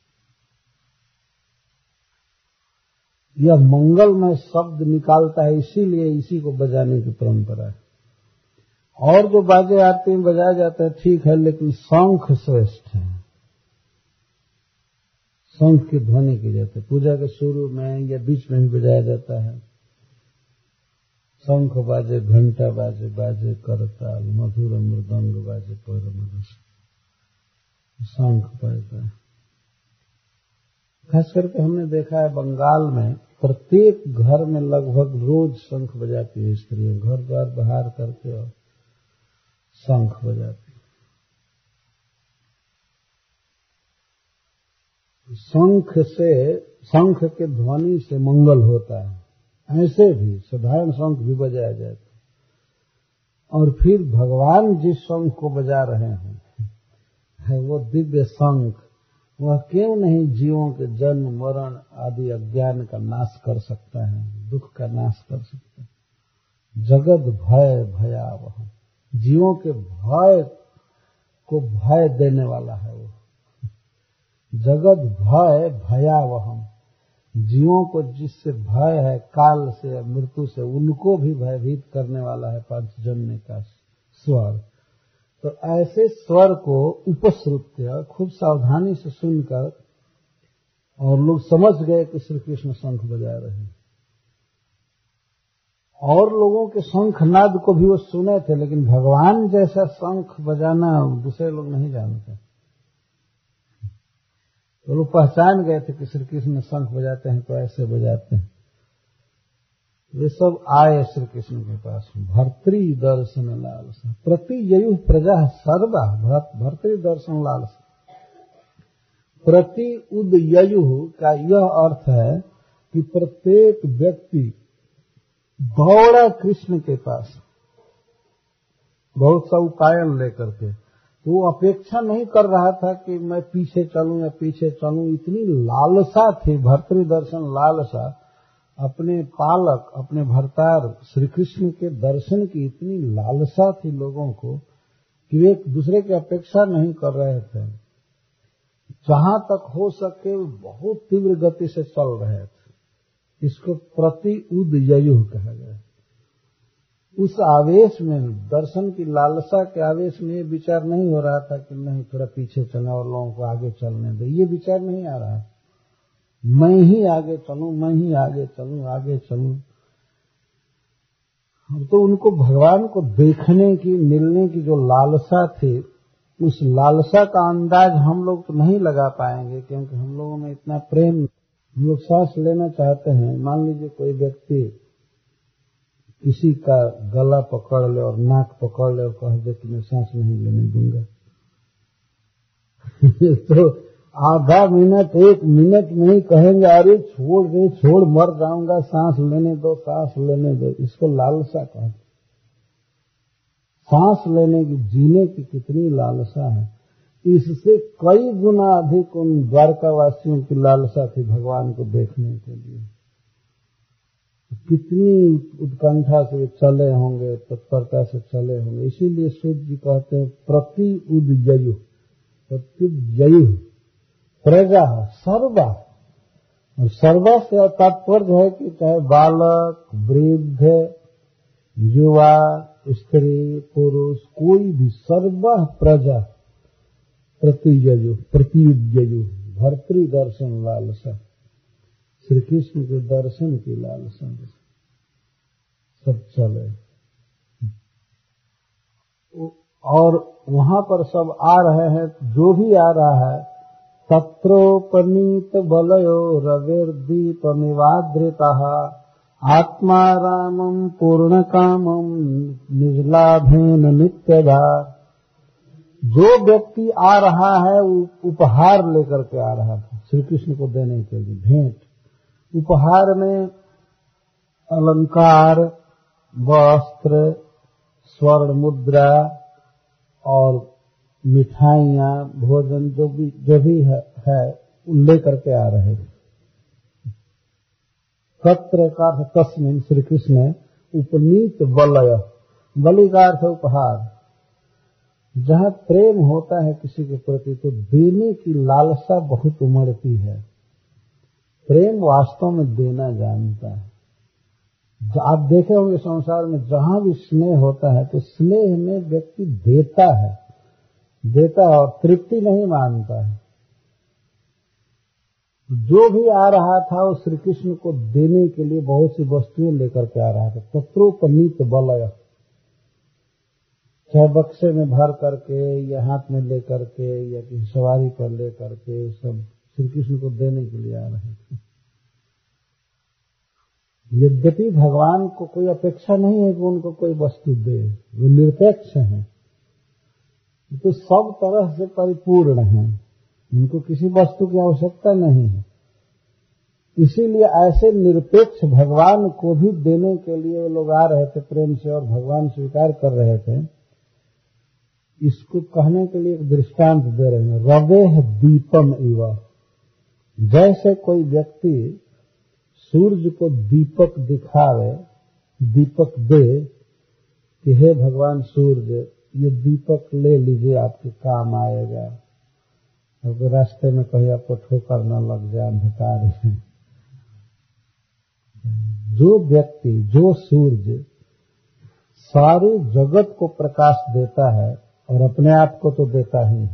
यह मंगलमय शब्द निकालता है, इसीलिए इसी को बजाने की परंपरा है। और जो बाजे आरती में बजाया जाता है, ठीक है, लेकिन शंख श्रेष्ठ है। शंख की ध्वनि की जाती है। पूजा के शुरू में या बीच में भी बजाया जाता है। शंख बाजे घंटा बाजे बाजे करताल, मधुर मृदंग बाजे पर मधुस शंख बजता है खास करके हमने देखा है बंगाल में प्रत्येक घर में लगभग रोज शंख बजाती है स्त्रियाँ। घर द्वार बाहर करके और शंख बजाती शंख से, शंख के ध्वनि से मंगल होता है। ऐसे भी साधारण शंख भी बजाया जाए और फिर भगवान जिस शंख को बजा रहे हैं, है वो दिव्य शंख वह क्यों नहीं जीवों के जन्म, मरण आदि अज्ञान का नाश कर सकता है, दुख का नाश कर सकता है? जगत भय भयावह, जीवों के भय को भय देने वाला है वो। जगत भय भयावहम जीवों को जिससे भय है, काल से मृत्यु से, उनको भी भयभीत करने वाला है पंचजन्य का स्वर। तो ऐसे स्वर को उपश्रुत्य खूब सावधानी से सुनकर, और लोग समझ गए कि श्री कृष्ण शंख बजा रहे हैं। और लोगों के शंख नाद को भी वो सुने थे, लेकिन भगवान जैसा शंख बजाना दूसरे लोग नहीं जानते। तो लोग पहचान गए थे कि श्री कृष्ण शंख बजाते हैं तो ऐसे बजाते हैं। ये सब आए श्री कृष्ण के पास। भर्तृ दर्शन लालसा। प्रति ययु प्रजा सर्वा। भर्तृ दर्शन लालसा। प्रति उदयु का यह अर्थ है कि प्रत्येक व्यक्ति दौड़ा कृष्ण के पास बहुत सा उपायन लेकर के तो वो अपेक्षा नहीं कर रहा था कि मैं पीछे चलूँ या पीछे चलूँ। इतनी लालसा थी, भर्तृ दर्शन लालसा। अपने पालक, अपने भरतार श्री कृष्ण के दर्शन की इतनी लालसा थी लोगों को कि वे एक दूसरे की अपेक्षा नहीं कर रहे थे। जहाँ तक हो सके बहुत तीव्र गति से चल रहे थे। इसको प्रति उदयु कहा गया उस आवेश में, दर्शन की लालसा के आवेश में ये विचार नहीं हो रहा था कि नहीं, थोड़ा पीछे चले और लोगों को आगे चलने दे। ये विचार नहीं आ रहा। मैं ही आगे चलूँ, मैं ही आगे चलूँ आगे चलूँ। हम तो उनको, भगवान को देखने की, मिलने की जो लालसा थी, उस लालसा का अंदाज हम लोग तो नहीं लगा पाएँगे, क्योंकि हम लोगों में इतना प्रेम, हम लोग सांस लेना चाहते हैं। मान लीजिए कोई व्यक्ति किसी का गला पकड़ ले और नाक पकड़ ले और कह दे कि मैं सांस नहीं लेने दूँगा। (laughs) तो आधा मिनट, एक मिनट नहीं कहेंगे, अरे छोड़ दे, छोड़, मर जाऊँगा, सांस लेने दो, सांस लेने दो। इसको लालसा कहते सांस लेने की, जीने की कितनी लालसा है। इससे कई गुना अधिक उन द्वारकावासियों की लालसा थी भगवान को देखने के लिए। कितनी उत्कंठा से चले होंगे, तत्परता से चले होंगे। इसीलिए सूर्य जी कहते हैं, प्रति उदयु प्रत्युजयु प्रजा, सर्वा। और सर्वा से तात्पर्य है कि चाहे बालक, वृद्ध, युवा, स्त्री, पुरुष, कोई भी सर्व प्रजा प्रतिजयु प्रतियुजयु भर्तृ दर्शन लालसा। श्री कृष्ण के दर्शन की लालसा सब चले। और वहाँ पर सब आ रहे हैं, जो भी आ रहा है, तत्रोपनीत बलयो रविर्दीप निवाद्रिता। आत्मा रामम पूर्ण कामम निजलाभेन नित्यदा जो व्यक्ति आ रहा है वो उपहार लेकर के आ रहा था, श्री कृष्ण को देने के लिए भेंट। उपहार में अलंकार वस्त्र स्वर्ण मुद्रा और मिठाइयाँ भोजन जो भी जो भी है, है लेकर के आ रहे थे तत्र का तस्मिन श्री कृष्ण उपनीत बलय बलि का अर्थ उपहार। जहाँ प्रेम होता है किसी के प्रति तो देने की लालसा बहुत उमड़ती है। प्रेम वास्तव में देना जानता है। आप देखे होंगे संसार में, जहाँ भी स्नेह होता है तो स्नेह में व्यक्ति देता है। देता है और तृप्ति नहीं मानता है। जो भी आ रहा था, वो श्री कृष्ण को देने के लिए बहुत सी वस्तुएँ लेकर के आ रहा था। तत्रोपनीत बलय। चाहे बक्से में भर करके, या हाथ में लेकर के, या किसी सवारी पर लेकर के, सब। श्री कृष्ण को देने के लिए आ रहे थे। यद्यपि भगवान को कोई अपेक्षा नहीं है कि उनको कोई वस्तु दे, वे निरपेक्ष हैं। तो सब तरह से परिपूर्ण हैं। उनको किसी वस्तु की आवश्यकता नहीं है। इसीलिए ऐसे निरपेक्ष भगवान को भी देने के लिए वो लोग आ रहे थे प्रेम से और भगवान स्वीकार कर रहे थे। इसको कहने के लिए एक दृष्टांत दे रहे हैं। रवे दीपम इव। जैसे कोई व्यक्ति सूर्य को दीपक दिखावे, दीपक दे कि हे भगवान सूर्य ये दीपक ले लीजिए, आपके काम आएगा। अगर रास्ते में कहीं आपको ठोकर न लग जाए, अंधकार में जो व्यक्ति, जो सूर्य सारे जगत को प्रकाश देता है और अपने आप को तो देता ही।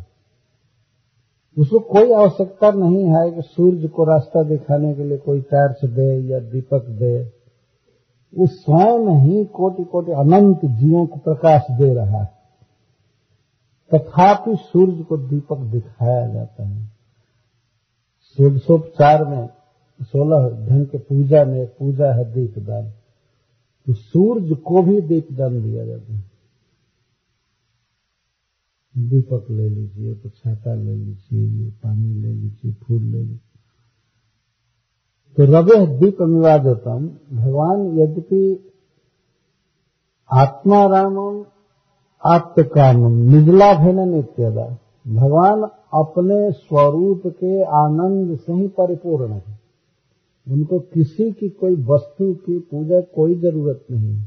उसको कोई आवश्यकता नहीं है कि सूर्य को रास्ता दिखाने के लिए कोई टार्च दे या दीपक दे। वो स्वयं ही कोटि कोटि अनंत जीवों को प्रकाश दे रहा है। तथापि सूर्य को दीपक दिखाया जाता है। षोडशोपचार में सोलह ढंग के पूजा में पूजा है दीपदान। तो सूर्य को भी दीपदान दिया जाता है। दीपक ले लीजिए तो छाता ले लीजिए, ये पानी ले लीजिए, फूल ले लीजिए। तो रवे दीप अनिवार्यतम भगवान यद्यपि आत्मा रामम, आत्मकामम निजला भेन नित्यदा भगवान अपने स्वरूप के आनंद से ही परिपूर्ण है। उनको किसी की कोई वस्तु की पूजा कोई ज़रूरत नहीं।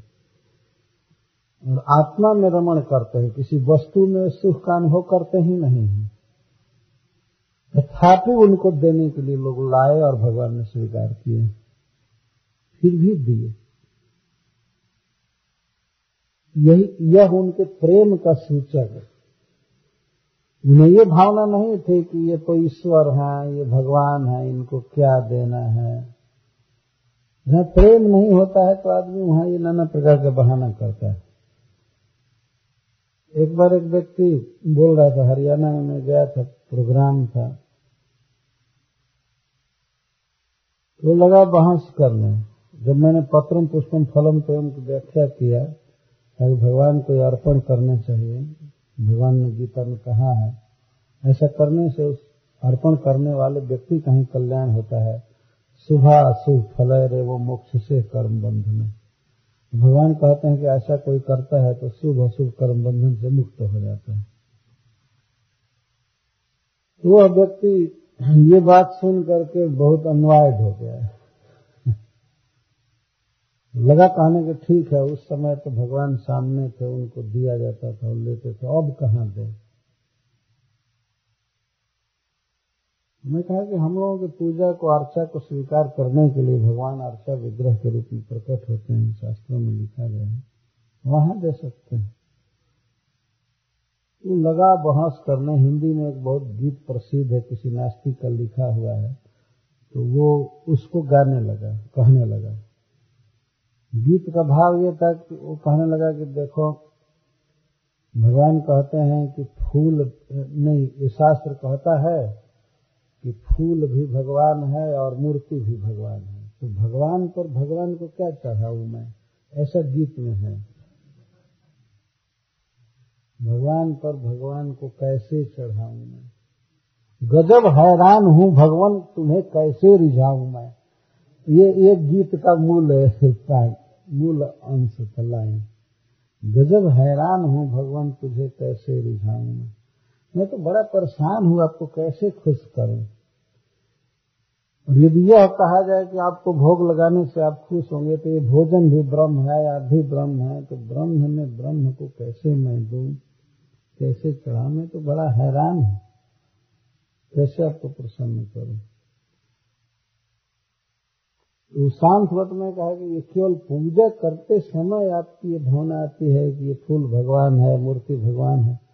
और आत्मा में रमण करते हैं, किसी वस्तु में सुख का अनुभव करते ही नहीं है। तथापि उनको देने के लिए लोग लाए और भगवान ने स्वीकार किए। फिर भी दिए। यही, यह उनके प्रेम का सूचक है। उन्हें ये भावना नहीं थी कि ये तो ईश्वर है, ये भगवान है, इनको क्या देना है। जहाँ प्रेम नहीं होता है तो आदमी वहाँ ये नाना प्रकार का बहाना करता है। एक बार एक व्यक्ति बोल रहा था, हरियाणा में मैं गया था, प्रोग्राम था। तो लगा बहस करने। जब मैंने पत्रम पुष्पम फलम प्रेम की व्याख्या किया ताकि भगवान को अर्पण करना चाहिए। भगवान ने गीता में कहा है, ऐसा करने से उस अर्पण करने वाले व्यक्ति का ही कल्याण होता है। शुभ अशुभ फल रे वो मोक्ष से कर्म बंधन। भगवान कहते हैं कि ऐसा कोई करता है तो शुभ अशुभ कर्म बंधन से मुक्त हो जाता है। तो वह व्यक्ति ये बात सुन करके बहुत अनवाइड हो गया लगा कहने के ठीक है, उस समय तो भगवान सामने थे, उनको दिया जाता था, लेते थे, अब कहाँ दे? मैं कहा कि हम लोगों की पूजा को, अर्चा को स्वीकार करने के लिए भगवान अर्चा विग्रह के रूप में प्रकट होते हैं, शास्त्रों में लिखा गया है। वहाँ दे सकते हैं। तो लगा बहस करने, हिंदी में एक बहुत गीत प्रसिद्ध है, किसी नास्तिक का लिखा हुआ है तो वो उसको गाने लगा, कहने लगा। गीत का भाव ये था कि वो कहने लगा कि देखो, भगवान कहते हैं कि फूल, नहीं, ये शास्त्र कहता है कि फूल भी भगवान है और मूर्ति भी भगवान है। तो भगवान पर भगवान को क्या चढ़ाऊ मैं? ऐसा गीत में है। भगवान पर भगवान को कैसे चढ़ाऊ मैं? गजब हैरान हूँ भगवान, तुम्हें कैसे रिझाऊ मैं? ये एक गीत का मूल मूल अंश लाइन। गजब हैरान हूँ भगवान, तुझे कैसे रिझाऊ मैं? मैं तो बड़ा परेशान हूँ आपको कैसे खुश करूँ? और यदि यह कहा जाए कि आपको भोग लगाने से आप खुश होंगे तो ये भोजन भी ब्रह्म है, आप भी ब्रह्म है तो ब्रह्म में ब्रह्म को कैसे मैं दूँ? कैसे चढ़ा मैं तो बड़ा हैरान हूँ। कैसे आपको प्रसन्न करूँ? तो वत में कहा कि ये केवल पूजा करते समय आपकी ये भावना आती है कि ये फूल भगवान है, मूर्ति भगवान है।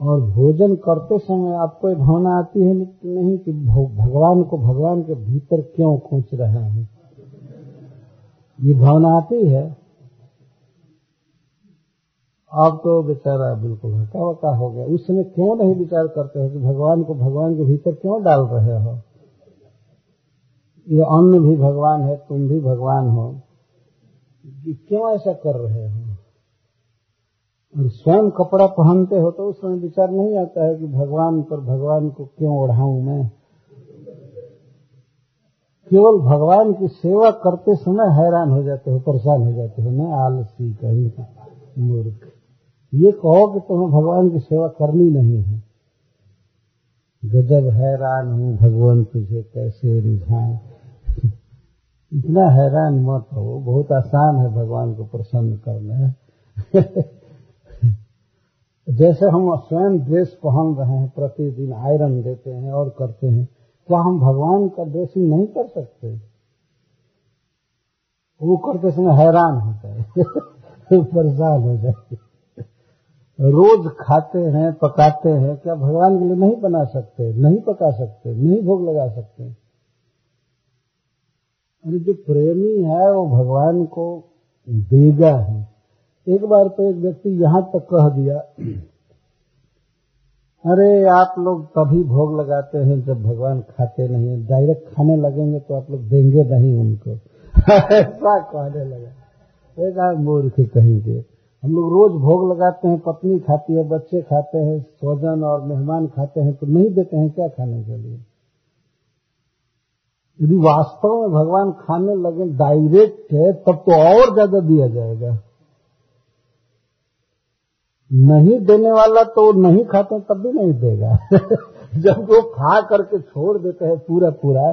और भोजन करते समय आपको ये भावना आती है नहीं कि भगवान को, भगवान के भीतर क्यों खोच रहा हूँ? ये भावना आती है। आप तो बेचारा बिल्कुल हका वका हो गया। उस समय क्यों नहीं विचार करते हो कि भगवान को, भगवान के भीतर क्यों डाल रहे हो? ये अन्न भी भगवान है, तुम भी भगवान हो। क्यों ऐसा कर रहे हो? और स्वयं कपड़ा पहनते हो तो उस समय विचार नहीं आता है कि भगवान पर भगवान को क्यों ओढ़ाऊं मैं? केवल भगवान की सेवा करते समय हैरान हो जाते हो, परेशान हो जाते हो, मैं आलसी कहीं मूर्ख। ये कहो कि तुम्हें भगवान की सेवा करनी नहीं है। गजब हैरान हूँ, भगवान तुझे कैसे रिझाए? इतना हैरान मत हो, बहुत आसान है भगवान को प्रसन्न करना। (laughs) जैसे हम स्वयं ड्रेस पहन रहे हैं, प्रतिदिन आयरन देते हैं और करते हैं क्या हम भगवान का ड्रेसिंग नहीं कर सकते। वो करते समय हैरान है (laughs) परेशान हो जाते रोज खाते हैं, पकाते हैं, क्या भगवान के लिए नहीं बना सकते? नहीं पका सकते, नहीं भोग लगा सकते। अरे जो प्रेमी है, वो भगवान को देगा है। एक बार तो एक व्यक्ति यहाँ तक कह दिया, अरे आप लोग तभी भोग लगाते हैं जब भगवान खाते नहीं डायरेक्ट खाने लगेंगे तो आप लोग देंगे नहीं उनको। (laughs) ऐसा कहने लगा। एक मूर्ख कहेंगे हम लोग रोज भोग लगाते हैं, पत्नी खाती है, बच्चे खाते हैं, स्वजन और मेहमान खाते हैं तो नहीं देते हैं क्या खाने के लिए? यदि वास्तव में भगवान खाने लगे डायरेक्ट है, तब तो और ज़्यादा दिया जाएगा। नहीं देने वाला तो नहीं खाते, तब भी नहीं देगा। (laughs) जब वो खा करके छोड़ देते हैं पूरा पूरा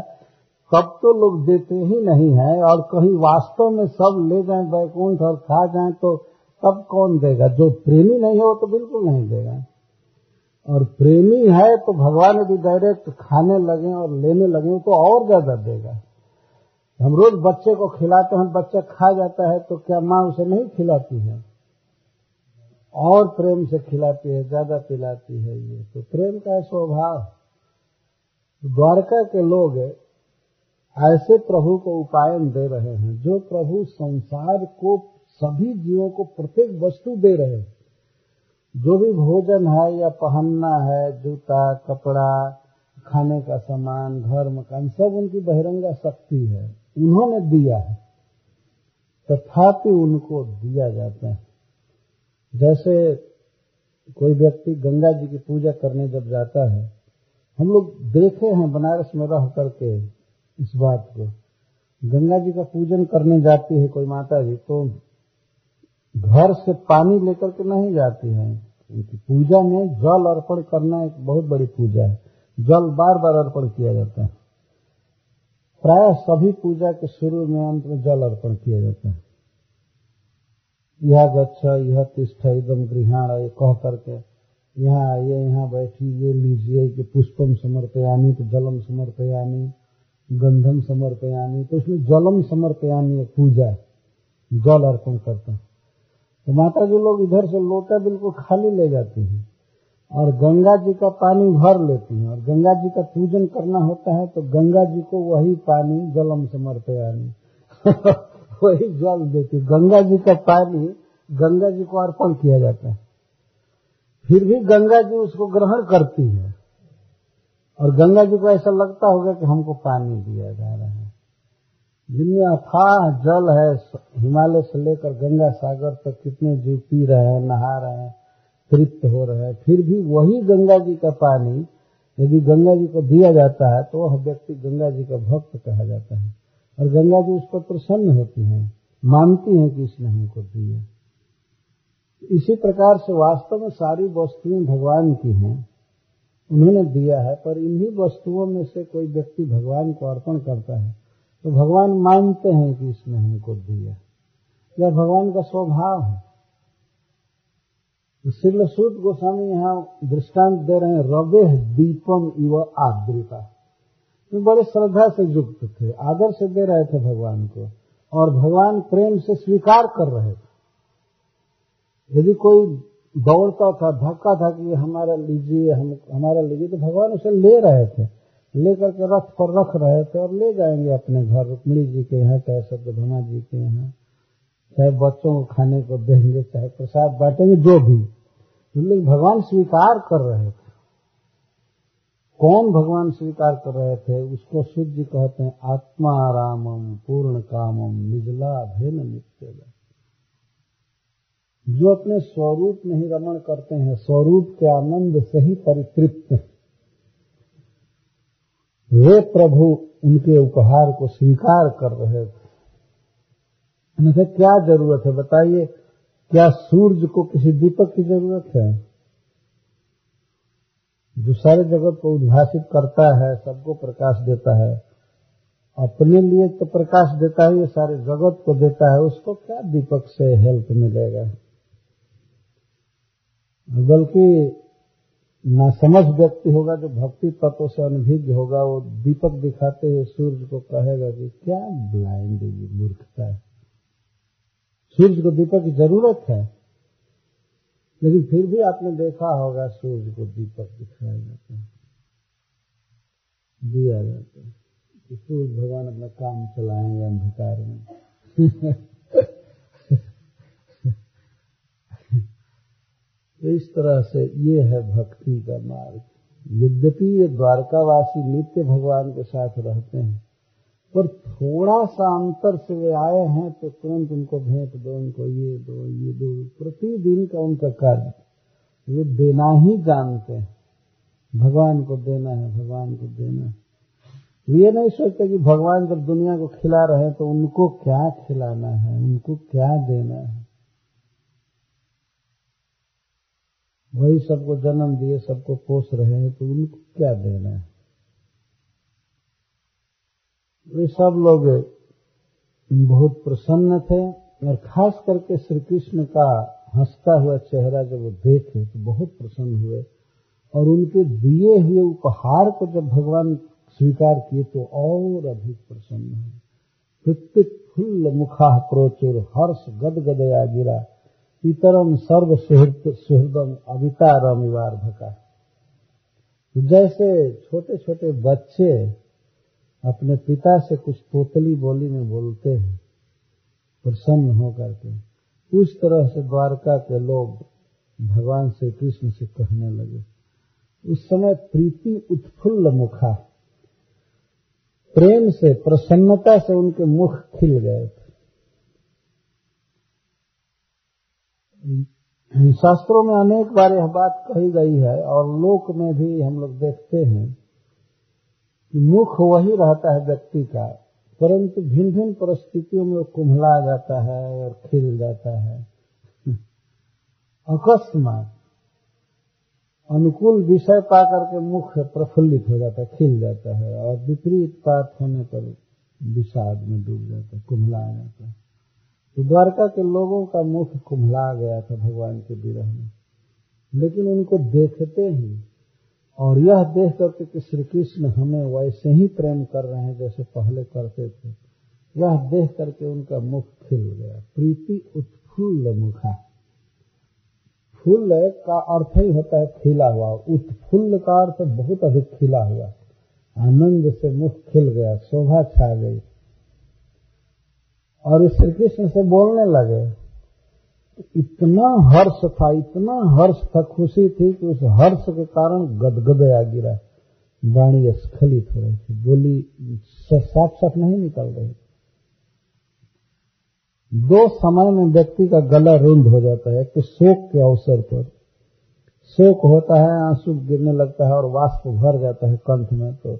तब तो लोग देते ही नहीं है और कहीं वास्तव में सब ले जाए, बैकुंठ और खा जाए तो तब कौन देगा? जो प्रेमी नहीं हो तो बिल्कुल नहीं देगा। और प्रेमी है तो भगवान यदि डायरेक्ट खाने लगे और लेने लगे तो और ज़्यादा देगा। हम रोज बच्चे को खिलाते हैं, बच्चा खा जाता है तो क्या माँ उसे नहीं खिलाती है? और प्रेम से खिलाती है, ज़्यादा पिलाती है ये। तो प्रेम का स्वभाव, द्वारका के लोग ऐसे प्रभु को उपायन दे रहे हैं, जो प्रभु संसार को, सभी जीवों को प्रत्येक वस्तु दे रहे हैं। जो भी भोजन है या पहनना है, जूता, कपड़ा, खाने का सामान, घर, मकान, सब उनकी बहिरंगा शक्ति है। उन्होंने दिया है। तथापि उनको दिया जाता है। जैसे कोई व्यक्ति गंगा जी की पूजा करने जब जाता है, हम लोग देखे हैं बनारस में रह करके इस बात को। गंगा जी का पूजन करने जाती है कोई माता जी तो घर से पानी लेकर के नहीं जाती है। उनकी पूजा में जल अर्पण करना एक बहुत बड़ी पूजा है। जल बार बार अर्पण किया जाता है। प्राय सभी पूजा के शुरू में अंत में जल अर्पण किया जाता है। यह गच्छ यह तिष्ठ एकदम गृहाण, ये कह करके, यहाँ आइए, यहाँ बैठी ये लीजिए कि पुष्पम समर्पयानी तो जलम समर्पयानी गंधम समर्पयानी तो उसमें जलम समर्पयानी पूजा जल अर्पण करता तो माता जी लोग इधर से लोटा बिल्कुल खाली ले जाती हैं, और गंगा जी का पानी भर लेती हैं, और गंगा जी का पूजन करना होता है तो गंगा जी को वही पानी जलम समर्पयानी (laughs) वही जल देती गंगा जी का पानी गंगा जी को अर्पण किया जाता है। फिर भी गंगा जी उसको ग्रहण करती है। और गंगा जी को ऐसा लगता होगा कि हमको पानी दिया जा रहा है। जिनमें अथाह जल है, हिमालय से लेकर गंगा सागर तक कितने जीव पी रहे हैं, नहा रहे हैं, तृप्त हो रहे हैं, फिर भी वही गंगा जी का पानी यदि गंगा जी को दिया जाता है तो वह व्यक्ति गंगा जी का भक्त कहा जाता है। और गंगा जी उस पर प्रसन्न होती हैं, मानती हैं कि इसने हमको दिया। इसी प्रकार से वास्तव में सारी वस्तुएँ भगवान की हैं, उन्होंने दिया है, पर इन्हीं वस्तुओं में से कोई व्यक्ति भगवान को अर्पण करता है तो भगवान मानते हैं कि इसने हमको दिया। यह भगवान का स्वभाव है। तो गोस्वामी यहाँ दृष्टांत दे रहे हैं रवे दीपम इव आद्रिता। तो बड़े श्रद्धा से युक्त थे, आदर से दे रहे थे भगवान को, और भगवान प्रेम से स्वीकार कर रहे थे। यदि कोई दौड़ता था, धक्का था कि हमारा लीजिए, हम, हमारा लीजिए तो भगवान उसे ले रहे थे, लेकर के रथ पर रख रहे थे और ले जाएँगे अपने घर, रुक्मणी जी के यहाँ, चाहे सत्यभमा जी के यहाँ, चाहे बच्चों को खाने को देंगे, चाहे प्रसाद बांटेंगे, जो भी। लेकिन भगवान स्वीकार कर रहे थे। कौन भगवान स्वीकार कर रहे थे, उसको शुद्ध कहते हैं, आत्मा रामम पूर्ण कामम निजला भेन नित्य जो अपने स्वरूप में ही रमण करते हैं, स्वरूप के आनंद से ही परितृप्त वे प्रभु उनके उपहार को स्वीकार कर रहे थे। उनसे क्या ज़रूरत है? बताइए, क्या सूर्य को किसी दीपक की ज़रूरत है? जो सारे जगत को उद्भाषित करता है, सबको प्रकाश देता है, अपने लिए तो प्रकाश देता है, ये सारे जगत को देता है, उसको क्या दीपक से हेल्प मिलेगा? बल्कि ना समझ व्यक्ति होगा, जो भक्ति तत्व से अनभिज्ञ होगा, वो दीपक दिखाते हुए सूर्य को कहेगा कि क्या ब्लाइंड मूर्खता है। सूर्य को दीपक की ज़रूरत है। लेकिन फिर भी आपने देखा होगा सूर्य को दीपक दिखाया जाता है। दिया जाता है कि सूर्य भगवान अपना काम चलाएँगे अंधकार में। तो इस तरह से ये है भक्ति का मार्ग। यद्यपि ये द्वारकावासी नित्य भगवान के साथ रहते हैं पर थोड़ा सा अंतर से वे आए हैं तो तुरंत उनको भेंट दो, उनको ये दो ये दो। प्रतिदिन का उनका कार्य। वे देना ही जानते हैं। भगवान को देना है, भगवान को देना है। ये नहीं सोचते कि भगवान जब दुनिया को खिला रहे हैं तो उनको क्या खिलाना है, उनको क्या देना है। वही सबको जन्म दिए, सबको पोस रहे हैं तो उनको क्या देना है? वे सब लोग बहुत प्रसन्न थे और खास करके श्री कृष्ण का हंसता हुआ चेहरा जब वो देखे तो बहुत प्रसन्न हुए और उनके दिए हुए उपहार को जब भगवान स्वीकार किए तो और अधिक प्रसन्न हुए। प्रत्येक फुल्ल मुखा प्रोचुर, हर्ष गद गदया गिरा पितरम सर्व सुहृदम अविता रमिवार भका जैसे छोटे छोटे बच्चे अपने पिता से कुछ तोतली बोली में बोलते हैं, प्रसन्न होकर के। उस तरह से द्वारका के लोग भगवान श्री कृष्ण से कहने लगे। उस समय प्रीति उत्फुल्ल मुखा। प्रेम से, प्रसन्नता से उनके मुख खिल गए थे। शास्त्रों में अनेक बार यह बात कही गई है और लोक में भी हम लोग देखते हैं मुख वही रहता है व्यक्ति का, परंतु भिन्न भिन्न परिस्थितियों में वो कुम्हला जाता है और खिल जाता है। अकस्मात अनुकूल विषय पा करके मुख प्रफुल्लित हो जाता है, खिल जाता है और विपरीत बात होने पर विषाद में डूब जाता है, कुम्हला जाता है। तो द्वारका के लोगों का मुख कुम्हला गया था भगवान के विरह में, लेकिन उनको देखते ही और यह देख करके कि श्री कृष्ण हमें वैसे ही प्रेम कर रहे हैं जैसे पहले करते थे। यह देख करके उनका मुख खिल गया। प्रीति उत्फुल्ल मुखा फूल का अर्थ ही होता है खिला हुआ। उत्फुल्ल का अर्थ बहुत अधिक खिला हुआ। आनंद से मुख खिल गया, शोभा छा गई। और श्री कृष्ण से बोलने लगे इतना हर्ष था, इतना हर्ष था, खुशी थी कि उस हर्ष के कारण गदगदया गिरा। वाणी स्खलित हो रही थी। बोली साफ़ साफ़ नहीं निकल रही। दो समय में व्यक्ति का गला रुंध हो जाता है, कि शोक के अवसर पर। शोक होता है, आँसू गिरने लगता है और वाष्प भर जाता है कंठ में तो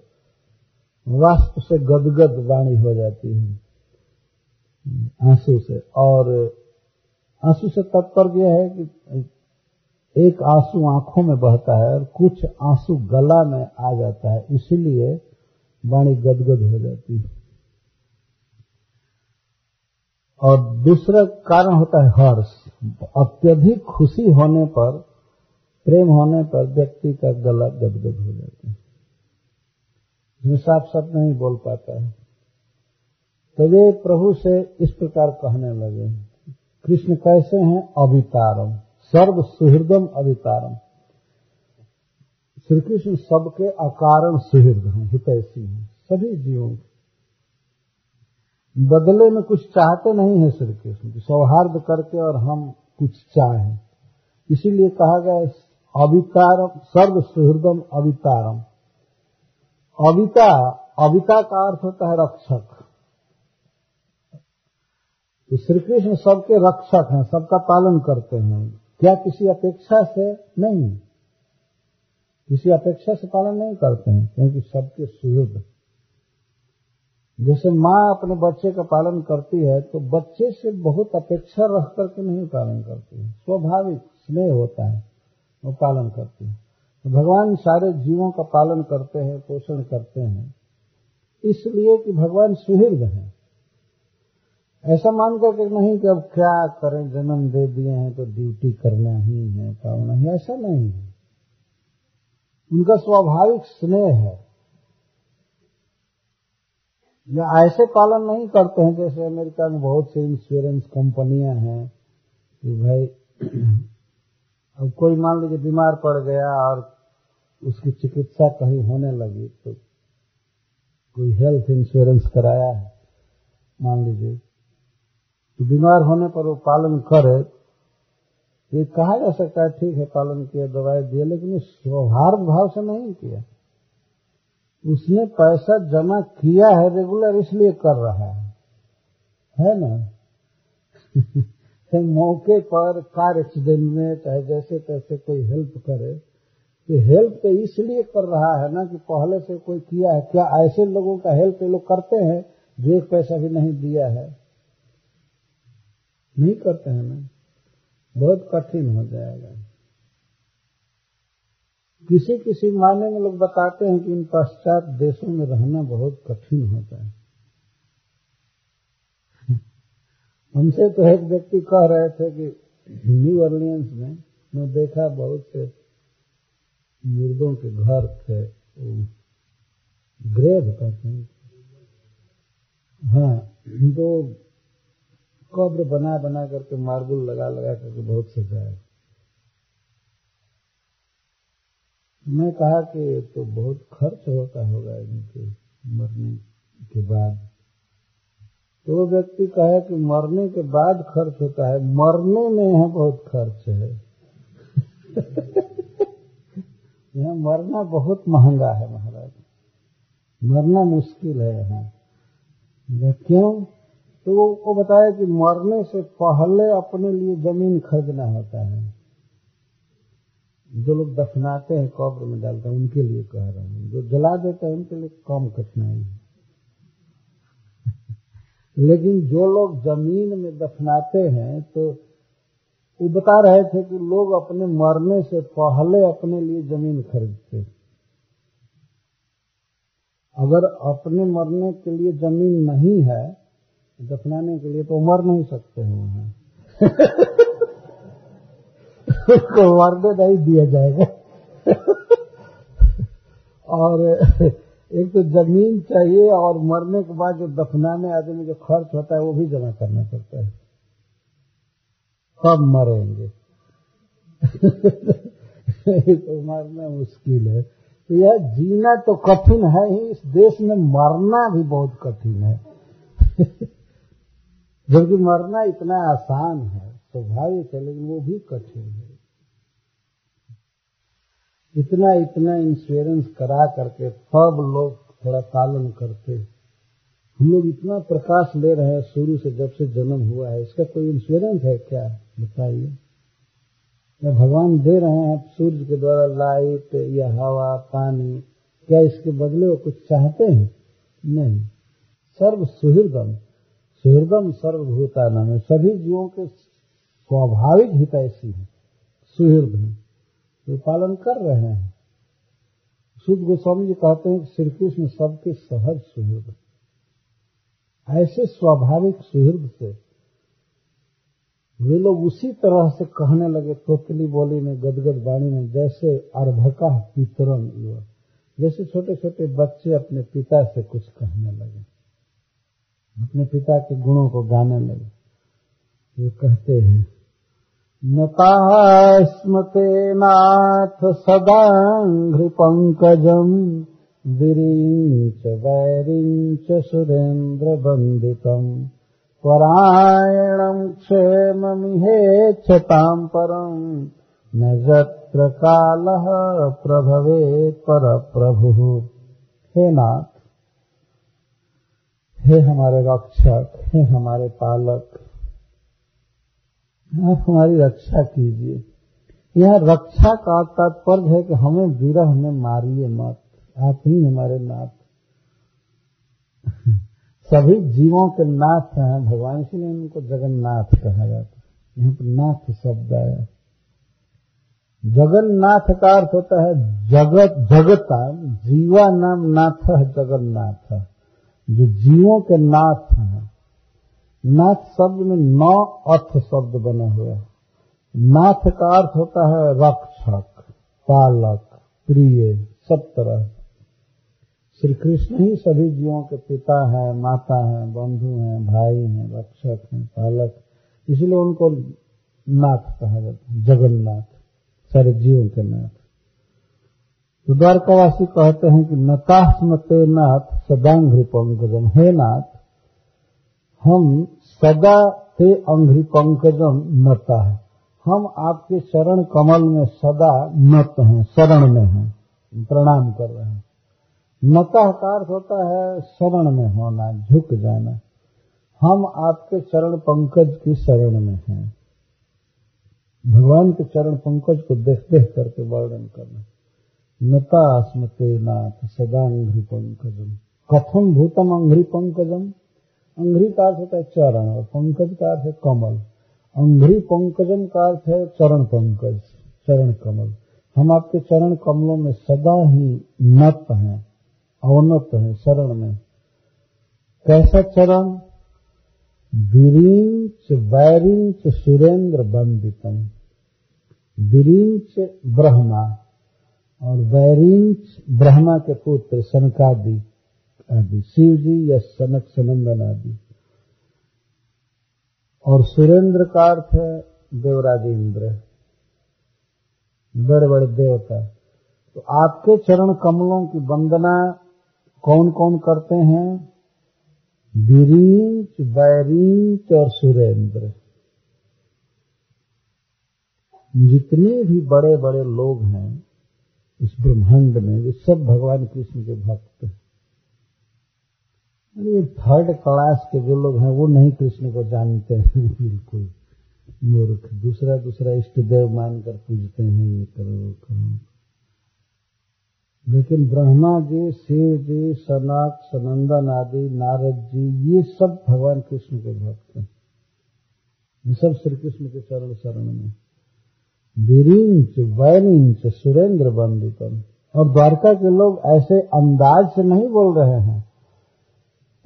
वाष्प से गदगद वाणी हो जाती है, आँसू से। और आँसू से तात्पर्य यह है कि एक आँसू आँखों में बहता है और कुछ आँसू गला में आ जाता है, इसीलिए वाणी गदगद हो जाती है। और दूसरा कारण होता है हर्ष। अत्यधिक खुशी होने पर, प्रेम होने पर व्यक्ति का गला गदगद हो जाता है। इसमें साफ़ साफ़ नहीं बोल पाता है। तो वे प्रभु से इस प्रकार कहने लगे कृष्ण कैसे हैं? अवितारम। सर्व सुहृदम अवितारम। श्री कृष्ण सबके अकारण सुहृद हैं, हितैषी हैं, सभी जीवों के। बदले में कुछ चाहते नहीं है श्री कृष्ण सौहार्द करके और हम कुछ चाहें। इसीलिए कहा गया अवितारम सर्व सुहृदम अवितारम। अविता अविता का अर्थ होता है रक्षक। तो श्री कृष्ण सबके रक्षक हैं, सबका पालन करते हैं। क्या किसी अपेक्षा से? नहीं। किसी अपेक्षा से पालन नहीं करते हैं, क्योंकि सबके सुहृद जैसे माँ अपने बच्चे का पालन करती है तो बच्चे से बहुत अपेक्षा रख करके नहीं पालन करती है। स्वाभाविक स्नेह होता है, वो पालन करती है। तो भगवान सारे जीवों का पालन करते हैं, पोषण करते हैं। इसलिए कि भगवान सुहृद हैं। ऐसा मान करके नहीं कि अब क्या करें, जन्म दे दिए हैं तो ड्यूटी करना ही है, पालना ही ऐसा नहीं है। उनका स्वाभाविक स्नेह है। या ऐसे पालन नहीं करते हैं, जैसे अमेरिका में बहुत सी इंश्योरेंस कंपनियाँ हैं कि भाई, (clears throat) अब कोई मान लीजिए बीमार पड़ गया और उसकी चिकित्सा कहीं होने लगी तो कोई हेल्थ इंश्योरेंस कराया है, मान लीजिए। बीमार होने पर वो पालन करे। ये कहा जा सकता है, ठीक है, पालन किया, दवाई दिया, लेकिन सौहार्द भाव से नहीं किया। उसने पैसा जमा किया है रेगुलर इसलिए कर रहा है। है ना? (laughs) तो मौके पर कार एक्सीडेंट में चाहे जैसे तैसे कोई हेल्प करे। तो हेल्प तो इसलिए कर रहा है ना कि पहले से कोई किया है। क्या ऐसे लोगों का हेल्प ये लोग करते हैं जो एक पैसा भी नहीं दिया है? नहीं करते हैं ना। बहुत कठिन हो जाएगा। किसी किसी मायने में लोग बताते हैं कि इन पश्चात देशों में रहना बहुत कठिन होता है। हमसे तो एक व्यक्ति कह रहे थे कि न्यू ऑर्लियंस में मैं देखा बहुत से मुर्दों के घर थे ग्रेव कहते हैं। हाँ तो कब्र बना बना करके मार्बल लगा लगा करके बहुत सजाए मैं कहा कि तो बहुत खर्च होता होगा इनके मरने के बाद। तो व्यक्ति कहे कि मरने के बाद खर्च होता है। मरने में यहाँ बहुत खर्च है। (laughs) यहाँ मरना बहुत महँगा है महाराज। मरना मुश्किल है यहाँ। क्यों? तो वो, बताया कि मरने से पहले अपने लिए ज़मीन खरीदना होता है। जो लोग दफनाते हैं कब्र में डालते हैं उनके लिए कह रहा हूँ। जो जला देते हैं उनके लिए कम कठिनाई है। (laughs) लेकिन जो लोग ज़मीन में दफनाते हैं तो वो बता रहे थे कि लोग अपने मरने से पहले अपने लिए ज़मीन खरीदते अगर अपने मरने के लिए ज़मीन नहीं है दफनाने के लिए तो मर नहीं सकते हैं वहाँ। (laughs) उसको मरने दिया जाएगा। (laughs) और एक तो ज़मीन चाहिए और मरने के बाद जो दफनाने आदमी जो खर्च होता है वो भी जमा करना पड़ता है। सब मरेंगे। (laughs) तो मरना मुश्किल है। तो यह जीना तो कठिन है ही, इस देश में मरना भी बहुत कठिन है। जबकि मरना इतना आसान है स्वाभाविक है, लेकिन वो भी कठिन है। इतना इतना इंश्योरेंस करा करके सब लोग थोड़ा पालन करते हम लोग इतना प्रकाश ले रहे हैं शुरू से जब से जन्म हुआ है। इसका कोई इंश्योरेंस है क्या? बताइए। या भगवान दे रहे हैं सूर्य के द्वारा लाइट या हवा, पानी, क्या इसके बदले वो कुछ चाहते हैं? नहीं। सर्व सुहृदम सुहृदम सर्वभूता नाम है। सभी जीवों के स्वाभाविक हितैषी है। सुहृद है। वे पालन कर रहे हैं। शुद्ध गोस्वामी जी कहते हैं कि श्री कृष्ण सबके सहज सुहृद ऐसे स्वाभाविक सुहृद से वे लोग उसी तरह से कहने लगे, तोतली बोली में, गदगद वाणी में, जैसे अर्भका पितरम जैसे छोटे छोटे बच्चे अपने पिता से कुछ कहने लगे। अपने पिता के गुणों को गाने लगे। वे कहते हैं नता स्मते नाथ सदाघ्रिपङ्कजम् वीरीञ्च वैरीञ्च सुरेन्द्रवन्दितम् परायणम् क्षेममिहेच्छताम् परम् न यत्र कालः प्रभवेत् परप्रभुः। हे नाथ हे हमारे रक्षक, हे हमारे पालक, आप हमारी रक्षा कीजिए। यह रक्षा का तात्पर्य है कि हमें विरह में मारिए मत। आप ही हमारे नाथ। सभी जीवों के नाथ हैं। भगवान श्री ने उनको जगन्नाथ कहा जाता है। यहाँ पर नाथ शब्द आया। जगन्नाथ का अर्थ होता है जगत, जगता। जीवा नाम नाथ है, जगन्नाथ जो जीवों के नाथ हैं। नाथ शब्द में नौ अर्थ शब्द बने हुए हैं। नाथ का अर्थ होता है रक्षक, पालक, प्रिय, सब तरह। श्री कृष्ण ही सभी जीवों के पिता है, माता है, बंधु हैं, भाई हैं, रक्षक हैं, पालक। इसलिए उनको नाथ कहा जाता है, जगन्नाथ, सारे जीवों के नाथ। तो द्वारकावासी कहते हैं कि नतास्मते नाथ सदांघ्रि पंकजम हे नाथ, हम सदा ते अंघ्रि पंकजम नता है। हम आपके चरण कमल में सदा नत हैं, शरण में हैं, प्रणाम कर रहे हैं। नतः का अर्थ होता है शरण में होना, झुक जाना। हम आपके चरण पंकज की शरण में हैं। भगवान के चरण पंकज को देख देख करके वर्णन करना। नता स्मते नाथ सदा अंघ्रि पंकजम कथम भूतम अंघ्रि पंकजम अंघ्रि का अर्थ होता है चरण और पंकज का अर्थ है कमल। अंघ्रि पंकजम का अर्थ है चरण पंकज चरण कमल हम आपके चरण कमलों में सदा ही नत हैं, अवनत हैं शरण में। कैसा चरण? विरींच, वैरिंच सुरेंद्र बंदितम। विरींच ब्रह्मा। और वैरिंच ब्रह्मा के पुत्र सनकादि आदि शिव जी या सनक सनंदन आदि। और सुरेंद्र का अर्थ है देवराज इंद्र बड़े बड़े देवता। तो आपके चरण कमलों की वंदना कौन कौन करते हैं? विरीच वैरीच और सुरेंद्र। जितने भी बड़े बड़े लोग हैं इस ब्रह्मांड में वे सब भगवान कृष्ण के भक्त हैं। अरे थर्ड क्लास के जो लोग हैं, वो नहीं कृष्ण को जानते हैं। (laughs) बिल्कुल मूर्ख। दूसरा दूसरा इष्ट देव मानकर पूजते हैं, ये करो करो। लेकिन ब्रह्मा जी, शिव जी सनक सनंदन आदि, नारद जी, ये सब भगवान कृष्ण के भक्त हैं। ये सब श्री कृष्ण के चरण शरण में। विरिंच वैरिंच सुरेंद्र बंदितम और द्वारका के लोग ऐसे अंदाज से नहीं बोल रहे हैं।